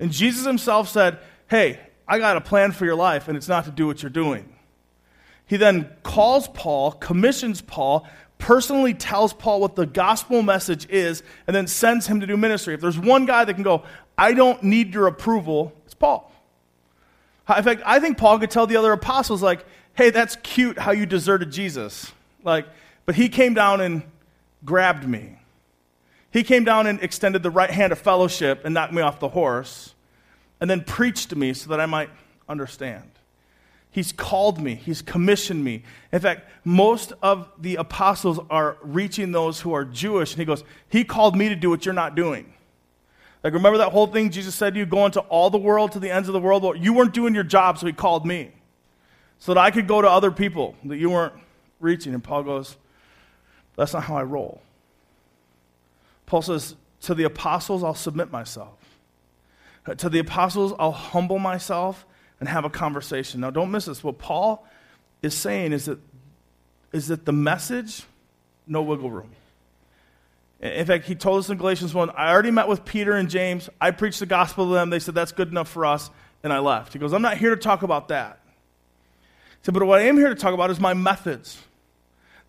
And Jesus himself said, Hey, I got a plan for your life, and it's not to do what you're doing. He then calls Paul, commissions Paul, personally tells Paul what the gospel message is, and then sends him to do ministry. If there's one guy that can go, I don't need your approval, it's Paul. In fact, I think Paul could tell the other apostles, like, hey, that's cute how you deserted Jesus. Like, but he came down and grabbed me. He came down and extended the right hand of fellowship and knocked me off the horse and then preached to me so that I might understand. He's called me, He's commissioned me. In fact, most of the apostles are reaching those who are Jewish, and He goes, He called me to do what you're not doing. Like, remember that whole thing Jesus said to you, go into all the world, to the ends of the world? Well, you weren't doing your job, so He called me so that I could go to other people that you weren't reaching. And Paul goes, That's not how I roll. Paul says, To the apostles, I'll submit myself. To the apostles, I'll humble myself and have a conversation. Now, don't miss this. What Paul is saying is that, is that the message, no wiggle room. In fact, he told us in Galatians 1 I already met with Peter and James. I preached the gospel to them. They said, That's good enough for us. And I left. He goes, I'm not here to talk about that. He said, But what I am here to talk about is my methods.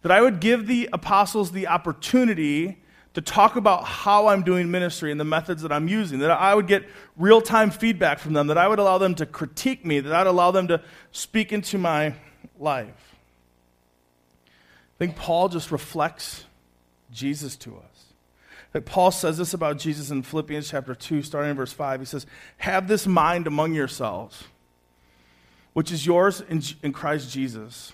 That I would give the apostles the opportunity to talk about how I'm doing ministry and the methods that I'm using, that I would get real time feedback from them, that I would allow them to critique me, that I'd allow them to speak into my life. I think Paul just reflects Jesus to us. That Paul says this about Jesus in Philippians chapter 2, starting in verse 5. He says, Have this mind among yourselves, which is yours in, in Christ Jesus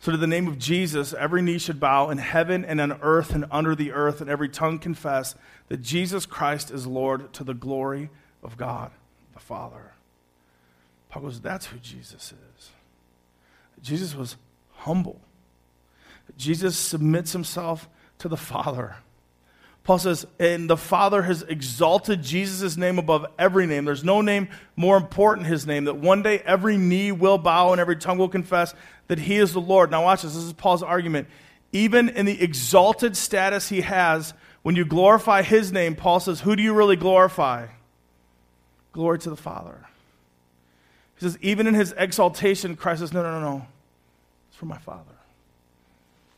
so, to the name of Jesus, every knee should bow in heaven and on earth and under the earth, and every tongue confess that Jesus Christ is Lord to the glory of God the Father. Paul goes, That's who Jesus is. Jesus was humble. Jesus submits himself to the Father. Paul says, and the Father has exalted Jesus' name above every name. There's no name more important his name, that one day every knee will bow and every tongue will confess that he is the Lord. Now, watch this. This is Paul's argument. Even in the exalted status he has, when you glorify his name, Paul says, Who do you really glorify? Glory to the Father. He says, Even in his exaltation, Christ says, No, no, no, no. It's for my Father.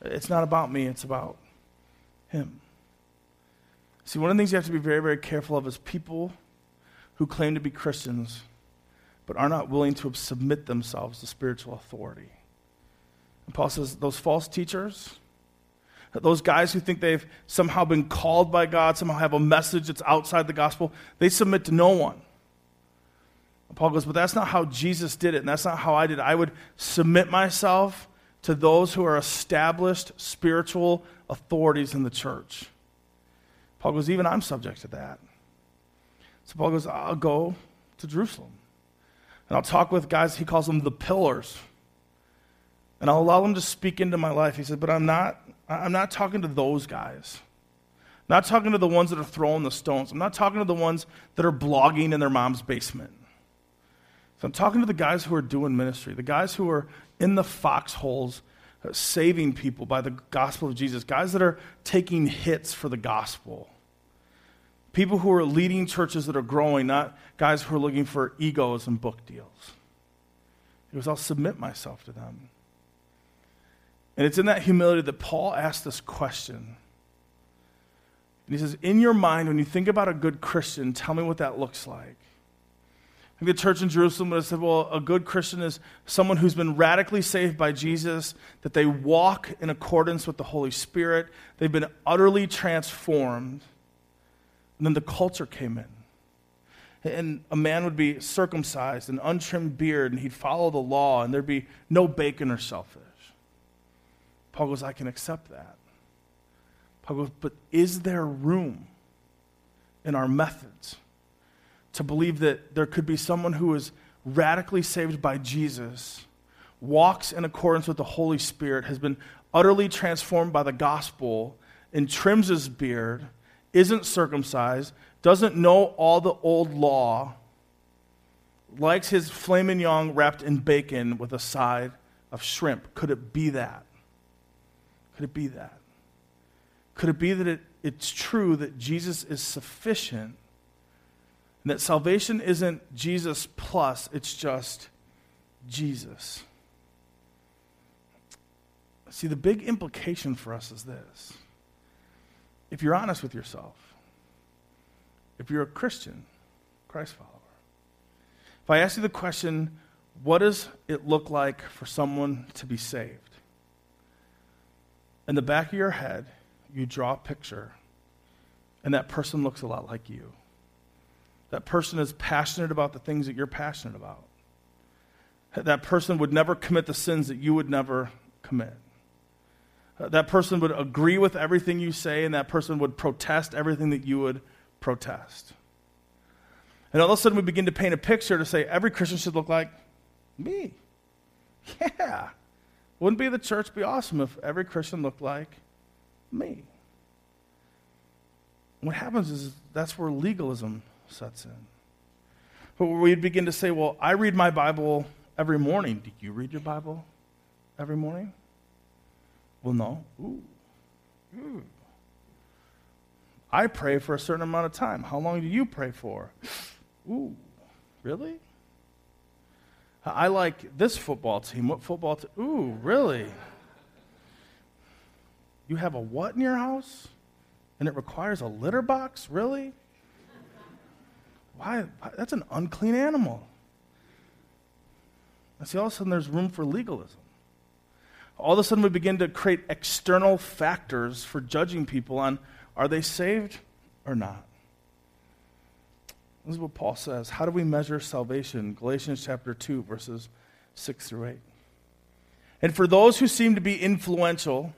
It's not about me, it's about him. See, one of the things you have to be very, very careful of is people who claim to be Christians but are not willing to submit themselves to spiritual authority. And Paul says those false teachers, those guys who think they've somehow been called by God, somehow have a message that's outside the gospel, they submit to no one. Paul goes, but that's not how Jesus did it, and that's not how I did it. I would submit myself to those who are established spiritual authorities in the church. Paul goes, even I'm subject to that. So Paul goes, I'll go to Jerusalem. And I'll talk with guys, he calls them the pillars and I'll allow them to speak into my life. He said, but I'm not, I'm not talking to those guys. I'm not talking to the ones that are throwing the stones. I'm not talking to the ones that are blogging in their mom's basement. So I'm talking to the guys who are doing ministry, the guys who are in the foxholes uh, saving people by the gospel of Jesus, guys that are taking hits for the gospel. People who are leading churches that are growing, not guys who are looking for egos and book deals. He goes, I'll submit myself to them. And it's in that humility that Paul asks this question. And he says, In your mind, when you think about a good Christian, tell me what that looks like. I think the church in Jerusalem would have said, Well, a good Christian is someone who's been radically saved by Jesus, that they walk in accordance with the Holy Spirit, they've been utterly transformed. And then the culture came in. And a man would be circumcised, an untrimmed beard, and he'd follow the law, and there'd be no bacon or shellfish. Paul goes, I can accept that. Paul goes, but is there room in our methods to believe that there could be someone who is radically saved by Jesus, walks in accordance with the Holy Spirit, has been utterly transformed by the gospel, and trims his beard, isn't circumcised, doesn't know all the old law, likes his filet mignon wrapped in bacon with a side of shrimp? Could it be that? Could it be that? Could it be that it, it's true that Jesus is sufficient And that salvation isn't Jesus plus, it's just Jesus. See, the big implication for us is this. If you're honest with yourself, if you're a Christian, Christ follower, if I ask you the question, what does it look like for someone to be saved? In the back of your head, you draw a picture, and that person looks a lot like you. That person is passionate about the things that you're passionate about. That person would never commit the sins that you would never commit. Uh, that person would agree with everything you say, and that person would protest everything that you would protest. And all of a sudden, we begin to paint a picture to say every Christian should look like me. Yeah. Wouldn't be the church be awesome if every Christian looked like me? What happens is that's where legalism sets in. But we begin to say, well, I read my Bible every morning. Do you read your Bible every morning? Well, no. Ooh. Ooh. I pray for a certain amount of time. How long do you pray for? Ooh, really? I like this football team. What football team? Ooh, really? You have a what in your house? And it requires a litter box? Really? Why? That's an unclean animal. And see, all of a sudden there's room for legalism. All of a sudden we begin to create external factors for judging people on are they saved or not? This is what Paul says. How do we measure salvation? Galatians chapter 2, verses 6 through 8. And for those who seem to be influential,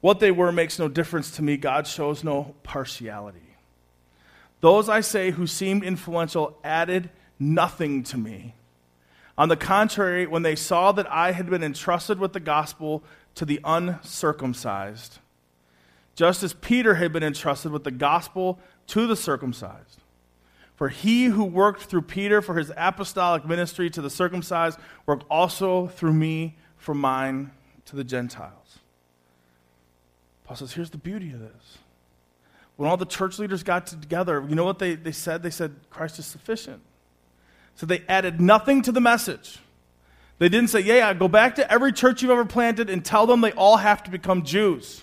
what they were makes no difference to me. God shows no partiality. Those I say who seemed influential added nothing to me. On the contrary, when they saw that I had been entrusted with the gospel to the uncircumcised, just as Peter had been entrusted with the gospel to the circumcised. For he who worked through Peter for his apostolic ministry to the circumcised worked also through me for mine to the Gentiles. Paul says, here's the beauty of this. When all the church leaders got together, you know what they, they said? They said, Christ is sufficient. So they added nothing to the message. They didn't say, yeah, yeah, go back to every church you've ever planted and tell them they all have to become Jews.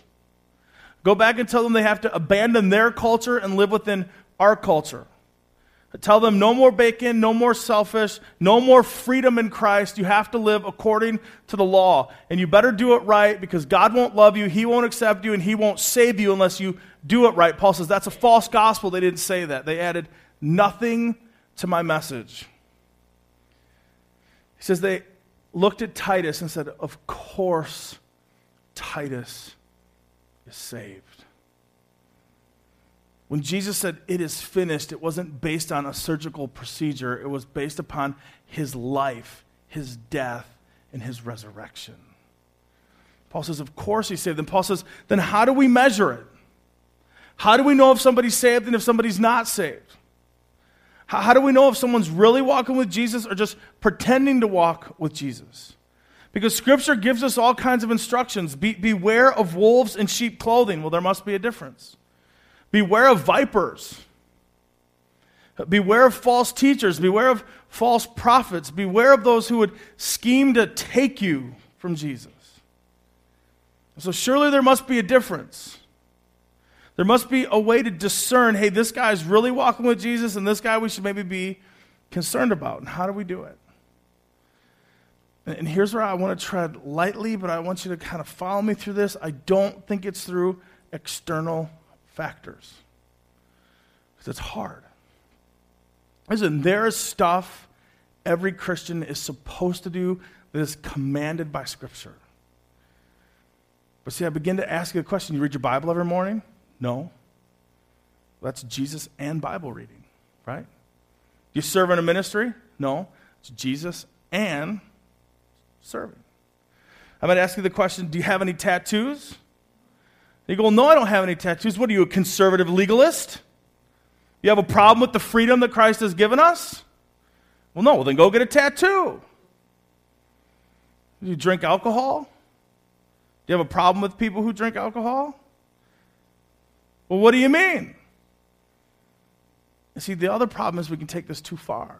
Go back and tell them they have to abandon their culture and live within our culture. Tell them no more bacon, no more selfish, no more freedom in Christ. You have to live according to the law. And you better do it right because God won't love you, He won't accept you, and He won't save you unless you do it right. Paul says that's a false gospel. They didn't say that. They added nothing to my message. He says they looked at Titus and said, Of course, Titus is saved. When Jesus said, It is finished, it wasn't based on a surgical procedure, it was based upon his life, his death, and his resurrection. Paul says, Of course he saved them. Paul says, Then how do we measure it? How do we know if somebody's saved and if somebody's not saved? How, how do we know if someone's really walking with Jesus or just pretending to walk with Jesus? Because Scripture gives us all kinds of instructions. Be, beware of wolves in sheep clothing. Well, there must be a difference. Beware of vipers. Beware of false teachers. Beware of false prophets. Beware of those who would scheme to take you from Jesus. So, surely there must be a difference. There must be a way to discern hey, this guy's really walking with Jesus, and this guy we should maybe be concerned about. And how do we do it? And here's where I want to tread lightly, but I want you to kind of follow me through this. I don't think it's through external factors. Because it's hard. Listen, there is stuff every Christian is supposed to do that is commanded by Scripture. But see, I begin to ask you a question. You read your Bible every morning? No. That's Jesus and Bible reading, right? Do you serve in a ministry? No. It's Jesus and serving. I might ask you the question do you have any tattoos? You go, no, I don't have any tattoos. What are you, a conservative legalist? You have a problem with the freedom that Christ has given us? Well, no, well, then go get a tattoo. Do you drink alcohol? Do you have a problem with people who drink alcohol? Well, what do you mean? And see, the other problem is we can take this too far.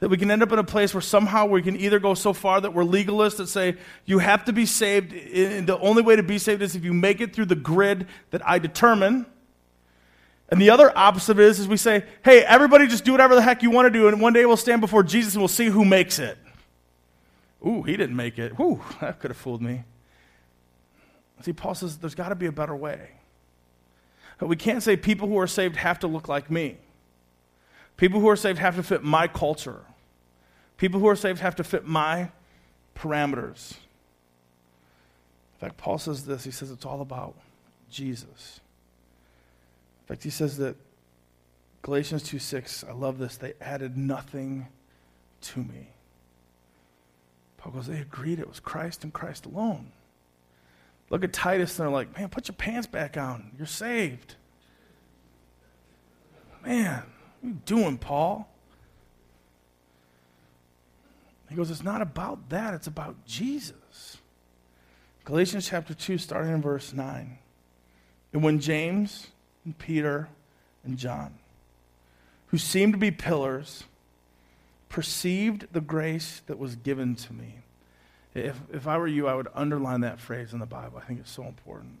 That we can end up in a place where somehow we can either go so far that we're legalists that say you have to be saved, and the only way to be saved is if you make it through the grid that I determine. And the other opposite is, is we say, hey, everybody just do whatever the heck you want to do, and one day we'll stand before Jesus and we'll see who makes it. Ooh, he didn't make it. Ooh, that could have fooled me. See, Paul says there's got to be a better way. But we can't say people who are saved have to look like me. People who are saved have to fit my culture. People who are saved have to fit my parameters. In fact, Paul says this he says it's all about Jesus. In fact, he says that Galatians 2 6, I love this, they added nothing to me. Paul goes, they agreed it was Christ and Christ alone. Look at Titus and they're like, man, put your pants back on. You're saved. Man, what are you doing, Paul? He goes, It's not about that, it's about Jesus. Galatians chapter 2, starting in verse 9. And when James and Peter and John, who seemed to be pillars, perceived the grace that was given to me. If, if I were you, I would underline that phrase in the Bible. I think it's so important.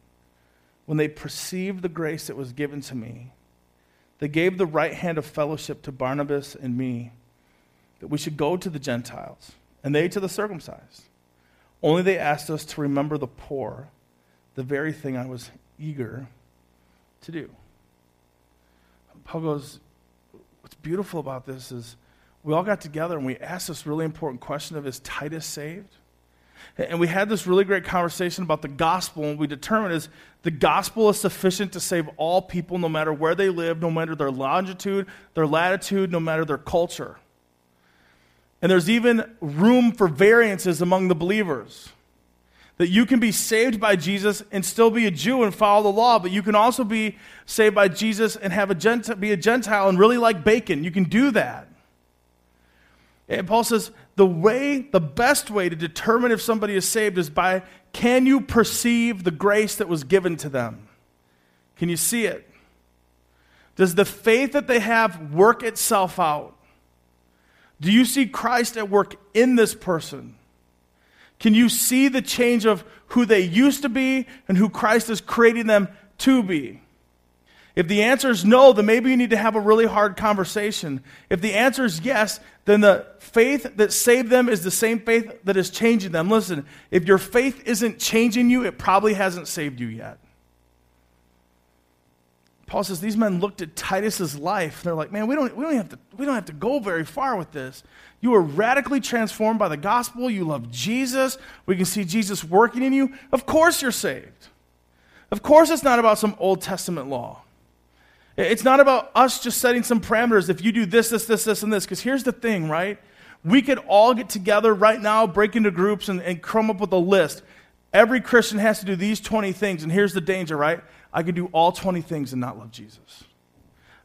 When they perceived the grace that was given to me, they gave the right hand of fellowship to Barnabas and me that we should go to the Gentiles, and they to the circumcised. Only they asked us to remember the poor, the very thing I was eager to do. Paul goes, What's beautiful about this is we all got together and we asked this really important question of is Titus saved? And we had this really great conversation about the gospel, and we determined is the gospel is sufficient to save all people, no matter where they live, no matter their longitude, their latitude, no matter their culture. And there's even room for variances among the believers. That you can be saved by Jesus and still be a Jew and follow the law, but you can also be saved by Jesus and have a Gentile, be a Gentile and really like bacon. You can do that. And Paul says the way, the best way to determine if somebody is saved is by can you perceive the grace that was given to them? Can you see it? Does the faith that they have work itself out? Do you see Christ at work in this person? Can you see the change of who they used to be and who Christ is creating them to be? If the answer is no, then maybe you need to have a really hard conversation. If the answer is yes, then the faith that saved them is the same faith that is changing them. Listen, if your faith isn't changing you, it probably hasn't saved you yet. Paul says these men looked at Titus's life and they're like, man, we don't, we, don't have to, we don't have to go very far with this. You were radically transformed by the gospel. You love Jesus. We can see Jesus working in you. Of course you're saved. Of course it's not about some Old Testament law. It's not about us just setting some parameters. If you do this, this, this, this, and this. Because here's the thing, right? We could all get together right now, break into groups, and, and come up with a list. Every Christian has to do these 20 things. And here's the danger, right? I could do all 20 things and not love Jesus.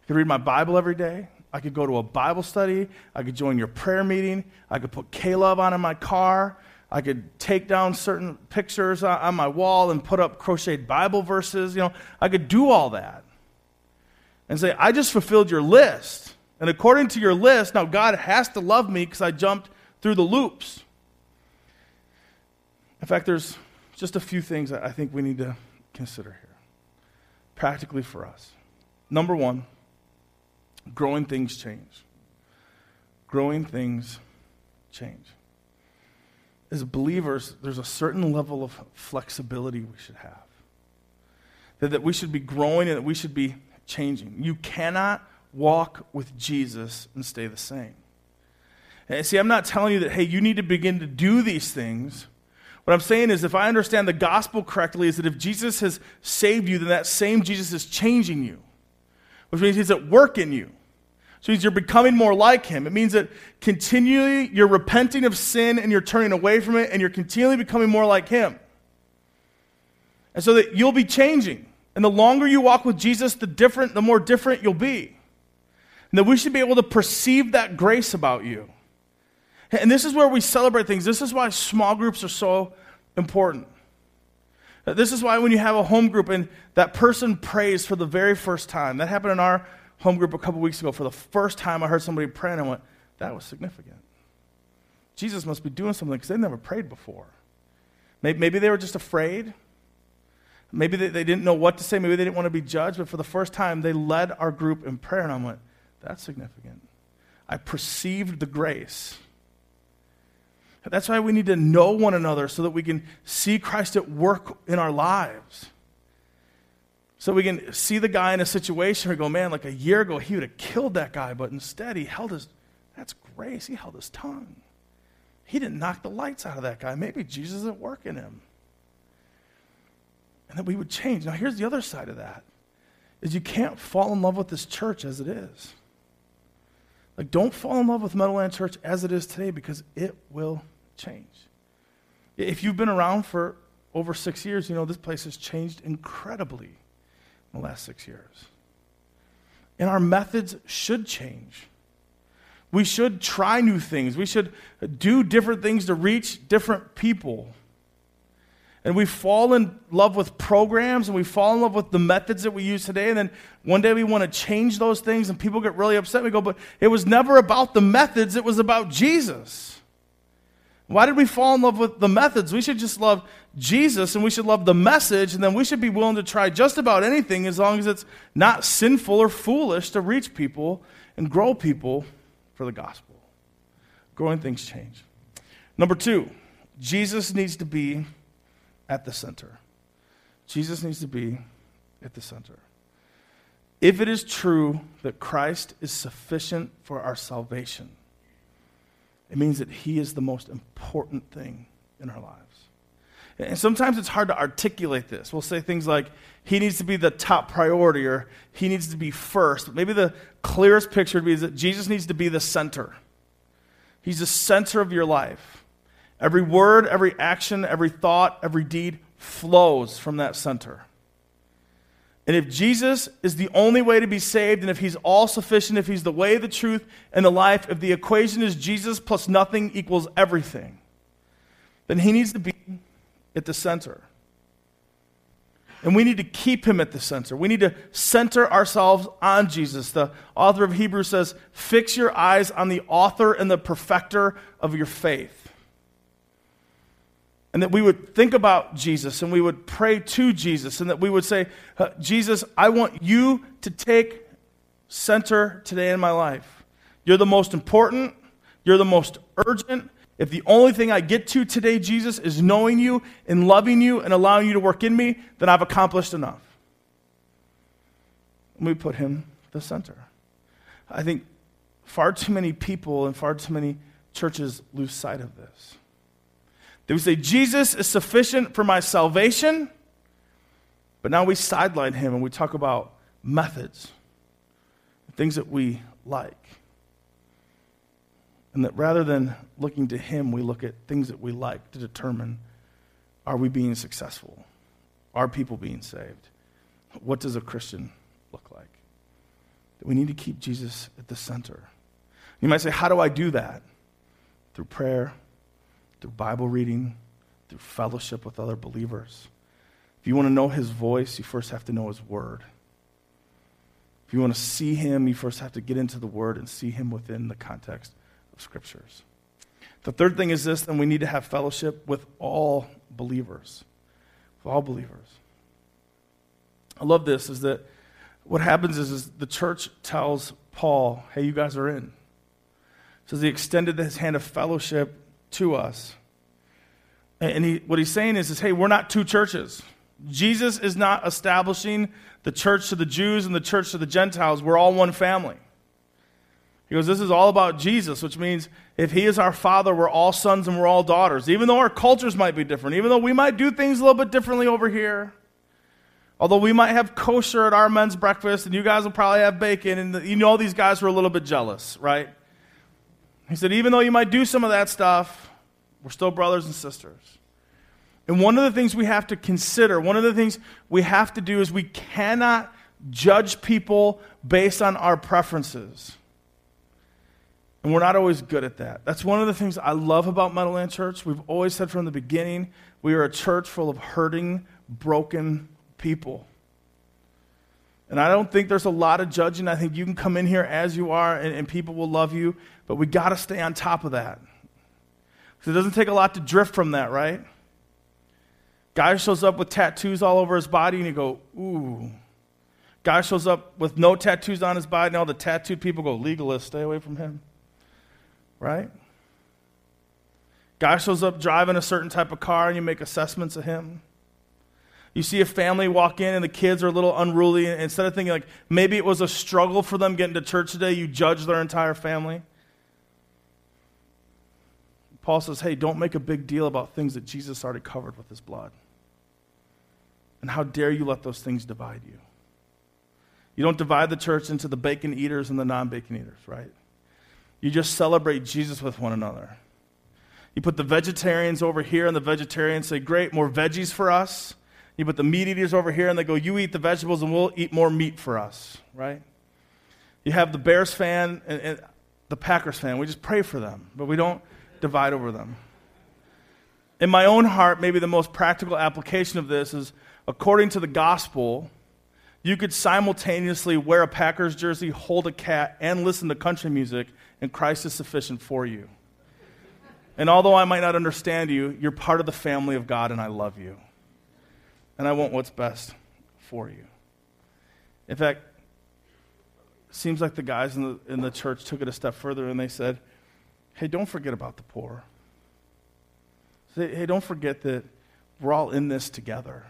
I could read my Bible every day. I could go to a Bible study. I could join your prayer meeting. I could put K-Love on in my car. I could take down certain pictures on my wall and put up crocheted Bible verses. You know, I could do all that and say, I just fulfilled your list. And according to your list, now God has to love me because I jumped through the loops. In fact, there's just a few things I think we need to consider here practically for us. Number one, growing things change. Growing things change. As believers, there's a certain level of flexibility we should have. That, that we should be growing and that we should be changing. You cannot walk with Jesus and stay the same. And see, I'm not telling you that, hey, you need to begin to do these things what I'm saying is, if I understand the gospel correctly, is that if Jesus has saved you, then that same Jesus is changing you, which means he's at work in you. So means you're becoming more like him. It means that continually you're repenting of sin and you're turning away from it and you're continually becoming more like him. And so that you'll be changing. And the longer you walk with Jesus, the different, the more different you'll be. And that we should be able to perceive that grace about you. And this is where we celebrate things. This is why small groups are so important. This is why when you have a home group and that person prays for the very first time, that happened in our home group a couple weeks ago, for the first time I heard somebody pray, and I went, that was significant. Jesus must be doing something because they've never prayed before. Maybe they were just afraid. Maybe they, they didn't know what to say. Maybe they didn't want to be judged. But for the first time, they led our group in prayer, and I went, that's significant. I perceived the grace. That's why we need to know one another so that we can see Christ at work in our lives. So we can see the guy in a situation we go, man, like a year ago, he would have killed that guy, but instead he held his, that's grace, he held his tongue. He didn't knock the lights out of that guy. Maybe Jesus is at work in him. And that we would change. Now here's the other side of that, is you can't fall in love with this church as it is. Like, don't fall in love with Meadowland Church as it is today because it will change. If you've been around for over six years, you know this place has changed incredibly in the last six years. And our methods should change. We should try new things. We should do different things to reach different people. And we fall in love with programs and we fall in love with the methods that we use today. And then one day we want to change those things and people get really upset. We go, but it was never about the methods, it was about Jesus. Why did we fall in love with the methods? We should just love Jesus and we should love the message, and then we should be willing to try just about anything as long as it's not sinful or foolish to reach people and grow people for the gospel. Growing things change. Number two, Jesus needs to be at the center. Jesus needs to be at the center. If it is true that Christ is sufficient for our salvation, it means that He is the most important thing in our lives. And sometimes it's hard to articulate this. We'll say things like, He needs to be the top priority or He needs to be first. But maybe the clearest picture would be that Jesus needs to be the center. He's the center of your life. Every word, every action, every thought, every deed flows from that center. And if Jesus is the only way to be saved, and if he's all sufficient, if he's the way, the truth, and the life, if the equation is Jesus plus nothing equals everything, then he needs to be at the center. And we need to keep him at the center. We need to center ourselves on Jesus. The author of Hebrews says, Fix your eyes on the author and the perfecter of your faith and that we would think about Jesus and we would pray to Jesus and that we would say, Jesus, I want you to take center today in my life. You're the most important, you're the most urgent. If the only thing I get to today, Jesus, is knowing you and loving you and allowing you to work in me, then I've accomplished enough. We put him the center. I think far too many people and far too many churches lose sight of this. They we say, Jesus is sufficient for my salvation, but now we sideline him and we talk about methods, things that we like. And that rather than looking to him, we look at things that we like to determine are we being successful? Are people being saved? What does a Christian look like? That we need to keep Jesus at the center. You might say, How do I do that? Through prayer, through Bible reading, through fellowship with other believers. If you want to know his voice, you first have to know his word. If you want to see him, you first have to get into the word and see him within the context of scriptures. The third thing is this then we need to have fellowship with all believers. With all believers. I love this is that what happens is, is the church tells Paul, hey, you guys are in. So he extended his hand of fellowship to us. And he, what he's saying is, is, hey, we're not two churches. Jesus is not establishing the church to the Jews and the church to the Gentiles. We're all one family. He goes, This is all about Jesus, which means if He is our Father, we're all sons and we're all daughters. Even though our cultures might be different, even though we might do things a little bit differently over here, although we might have kosher at our men's breakfast and you guys will probably have bacon, and you know these guys were a little bit jealous, right? He said, even though you might do some of that stuff, we're still brothers and sisters. And one of the things we have to consider, one of the things we have to do is we cannot judge people based on our preferences. And we're not always good at that. That's one of the things I love about Meadowland Church. We've always said from the beginning we are a church full of hurting, broken people. And I don't think there's a lot of judging. I think you can come in here as you are and, and people will love you, but we got to stay on top of that. Because it doesn't take a lot to drift from that, right? Guy shows up with tattoos all over his body and you go, ooh. Guy shows up with no tattoos on his body and all the tattooed people go, legalist, stay away from him. Right? Guy shows up driving a certain type of car and you make assessments of him. You see a family walk in and the kids are a little unruly. And instead of thinking like maybe it was a struggle for them getting to church today, you judge their entire family. Paul says, hey, don't make a big deal about things that Jesus already covered with his blood. And how dare you let those things divide you? You don't divide the church into the bacon eaters and the non bacon eaters, right? You just celebrate Jesus with one another. You put the vegetarians over here, and the vegetarians say, Great, more veggies for us. You put the meat eaters over here, and they go, You eat the vegetables, and we'll eat more meat for us, right? You have the Bears fan and, and the Packers fan. We just pray for them, but we don't divide over them. In my own heart, maybe the most practical application of this is according to the gospel, you could simultaneously wear a Packers jersey, hold a cat, and listen to country music, and Christ is sufficient for you. And although I might not understand you, you're part of the family of God, and I love you and I want what's best for you. In fact, seems like the guys in the, in the church took it a step further and they said, hey, don't forget about the poor. Say, hey, don't forget that we're all in this together.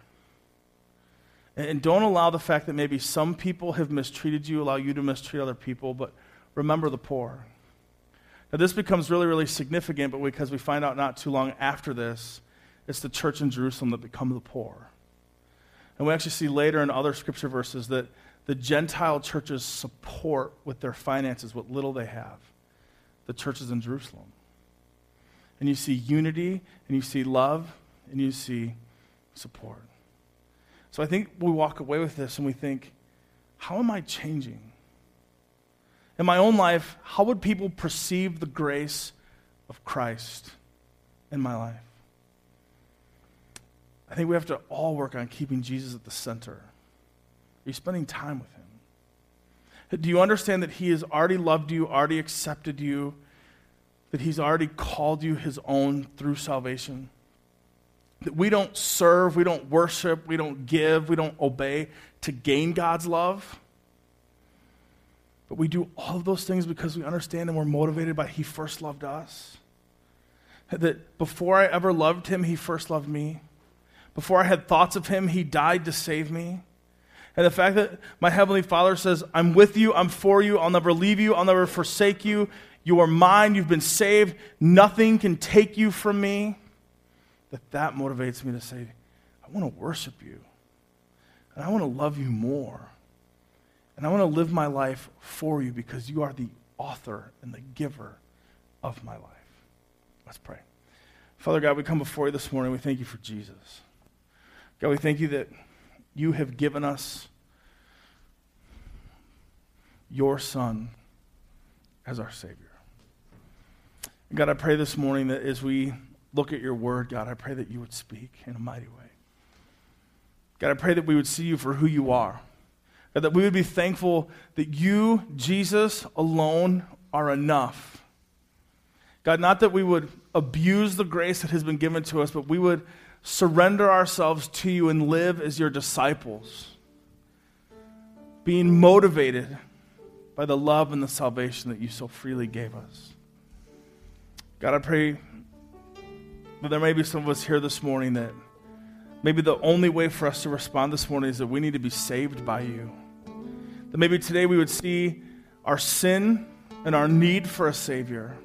And, don't allow the fact that maybe some people have mistreated you, allow you to mistreat other people, but remember the poor. Now, this becomes really, really significant, but because we find out not too long after this, it's the church in Jerusalem that become the poor. And we actually see later in other scripture verses that the Gentile churches support with their finances what little they have the churches in Jerusalem. And you see unity, and you see love, and you see support. So I think we walk away with this and we think, how am I changing? In my own life, how would people perceive the grace of Christ in my life? I think we have to all work on keeping Jesus at the center. Are you spending time with him? Do you understand that he has already loved you, already accepted you, that he's already called you his own through salvation? That we don't serve, we don't worship, we don't give, we don't obey to gain God's love. But we do all of those things because we understand and we're motivated by He first loved us. That before I ever loved Him, He first loved me. Before I had thoughts of him, he died to save me. And the fact that my Heavenly Father says, I'm with you, I'm for you, I'll never leave you, I'll never forsake you. You are mine, you've been saved, nothing can take you from me. That that motivates me to say, I want to worship you. And I want to love you more. And I want to live my life for you because you are the author and the giver of my life. Let's pray. Father God, we come before you this morning. We thank you for Jesus. God, we thank you that you have given us your Son as our Savior. God, I pray this morning that as we look at your word, God, I pray that you would speak in a mighty way. God, I pray that we would see you for who you are. God, that we would be thankful that you, Jesus, alone are enough. God, not that we would abuse the grace that has been given to us, but we would surrender ourselves to you and live as your disciples, being motivated by the love and the salvation that you so freely gave us. God, I pray that there may be some of us here this morning that maybe the only way for us to respond this morning is that we need to be saved by you. That maybe today we would see our sin and our need for a Savior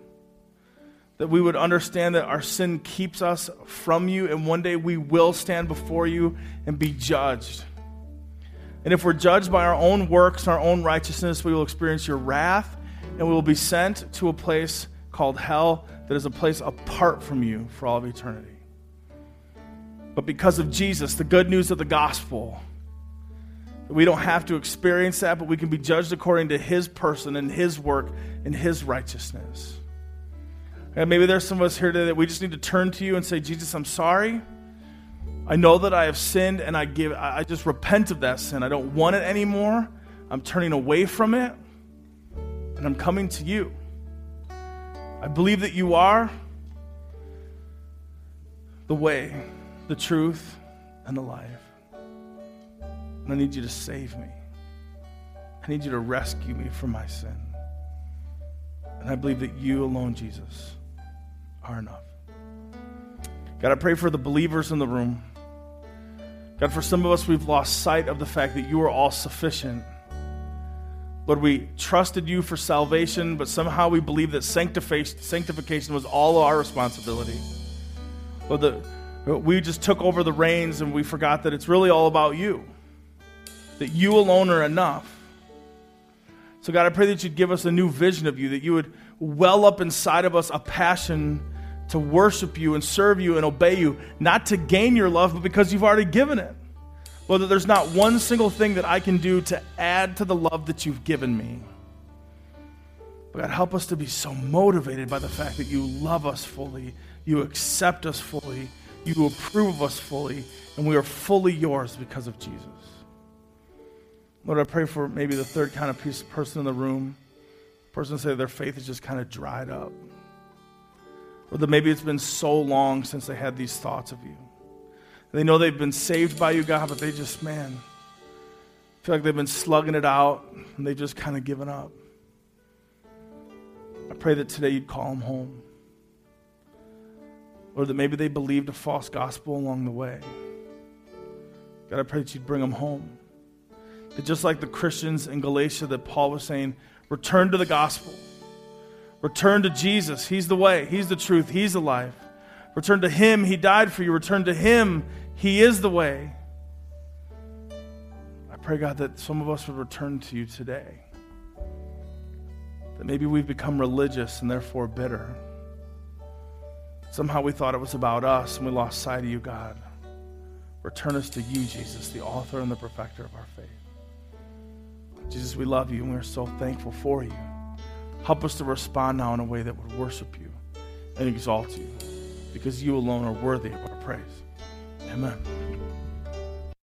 that we would understand that our sin keeps us from you, and one day we will stand before you and be judged. And if we're judged by our own works, and our own righteousness, we will experience your wrath, and we will be sent to a place called hell that is a place apart from you for all of eternity. But because of Jesus, the good news of the gospel, we don't have to experience that, but we can be judged according to his person and his work and his righteousness. And maybe there's some of us here today that we just need to turn to you and say, Jesus, I'm sorry. I know that I have sinned and I give I just repent of that sin. I don't want it anymore. I'm turning away from it and I'm coming to you. I believe that you are the way, the truth, and the life. And I need you to save me. I need you to rescue me from my sin. And I believe that you alone, Jesus, are enough. God, I pray for the believers in the room. God, for some of us, we've lost sight of the fact that you are all sufficient. Lord, we trusted you for salvation, but somehow we believe that sanctification was all our responsibility. Lord, the, we just took over the reins and we forgot that it's really all about you, that you alone are enough. So, God, I pray that you'd give us a new vision of you, that you would well up inside of us a passion to worship you and serve you and obey you, not to gain your love, but because you've already given it. Lord, that there's not one single thing that I can do to add to the love that you've given me. But God, help us to be so motivated by the fact that you love us fully, you accept us fully, you approve of us fully, and we are fully yours because of Jesus. Lord, I pray for maybe the third kind of person in the room. Person say their faith is just kind of dried up. Or that maybe it's been so long since they had these thoughts of you. They know they've been saved by you, God, but they just, man, feel like they've been slugging it out and they've just kind of given up. I pray that today you'd call them home. Or that maybe they believed a false gospel along the way. God, I pray that you'd bring them home. That just like the Christians in Galatia that Paul was saying, return to the gospel. Return to Jesus. He's the way, He's the truth, He's the life. Return to Him. He died for you. Return to Him. He is the way. I pray, God, that some of us would return to you today. That maybe we've become religious and therefore bitter. Somehow we thought it was about us and we lost sight of you, God. Return us to you, Jesus, the author and the perfecter of our faith. Jesus, we love you and we're so thankful for you. Help us to respond now in a way that would worship you and exalt you because you alone are worthy of our praise. Amen.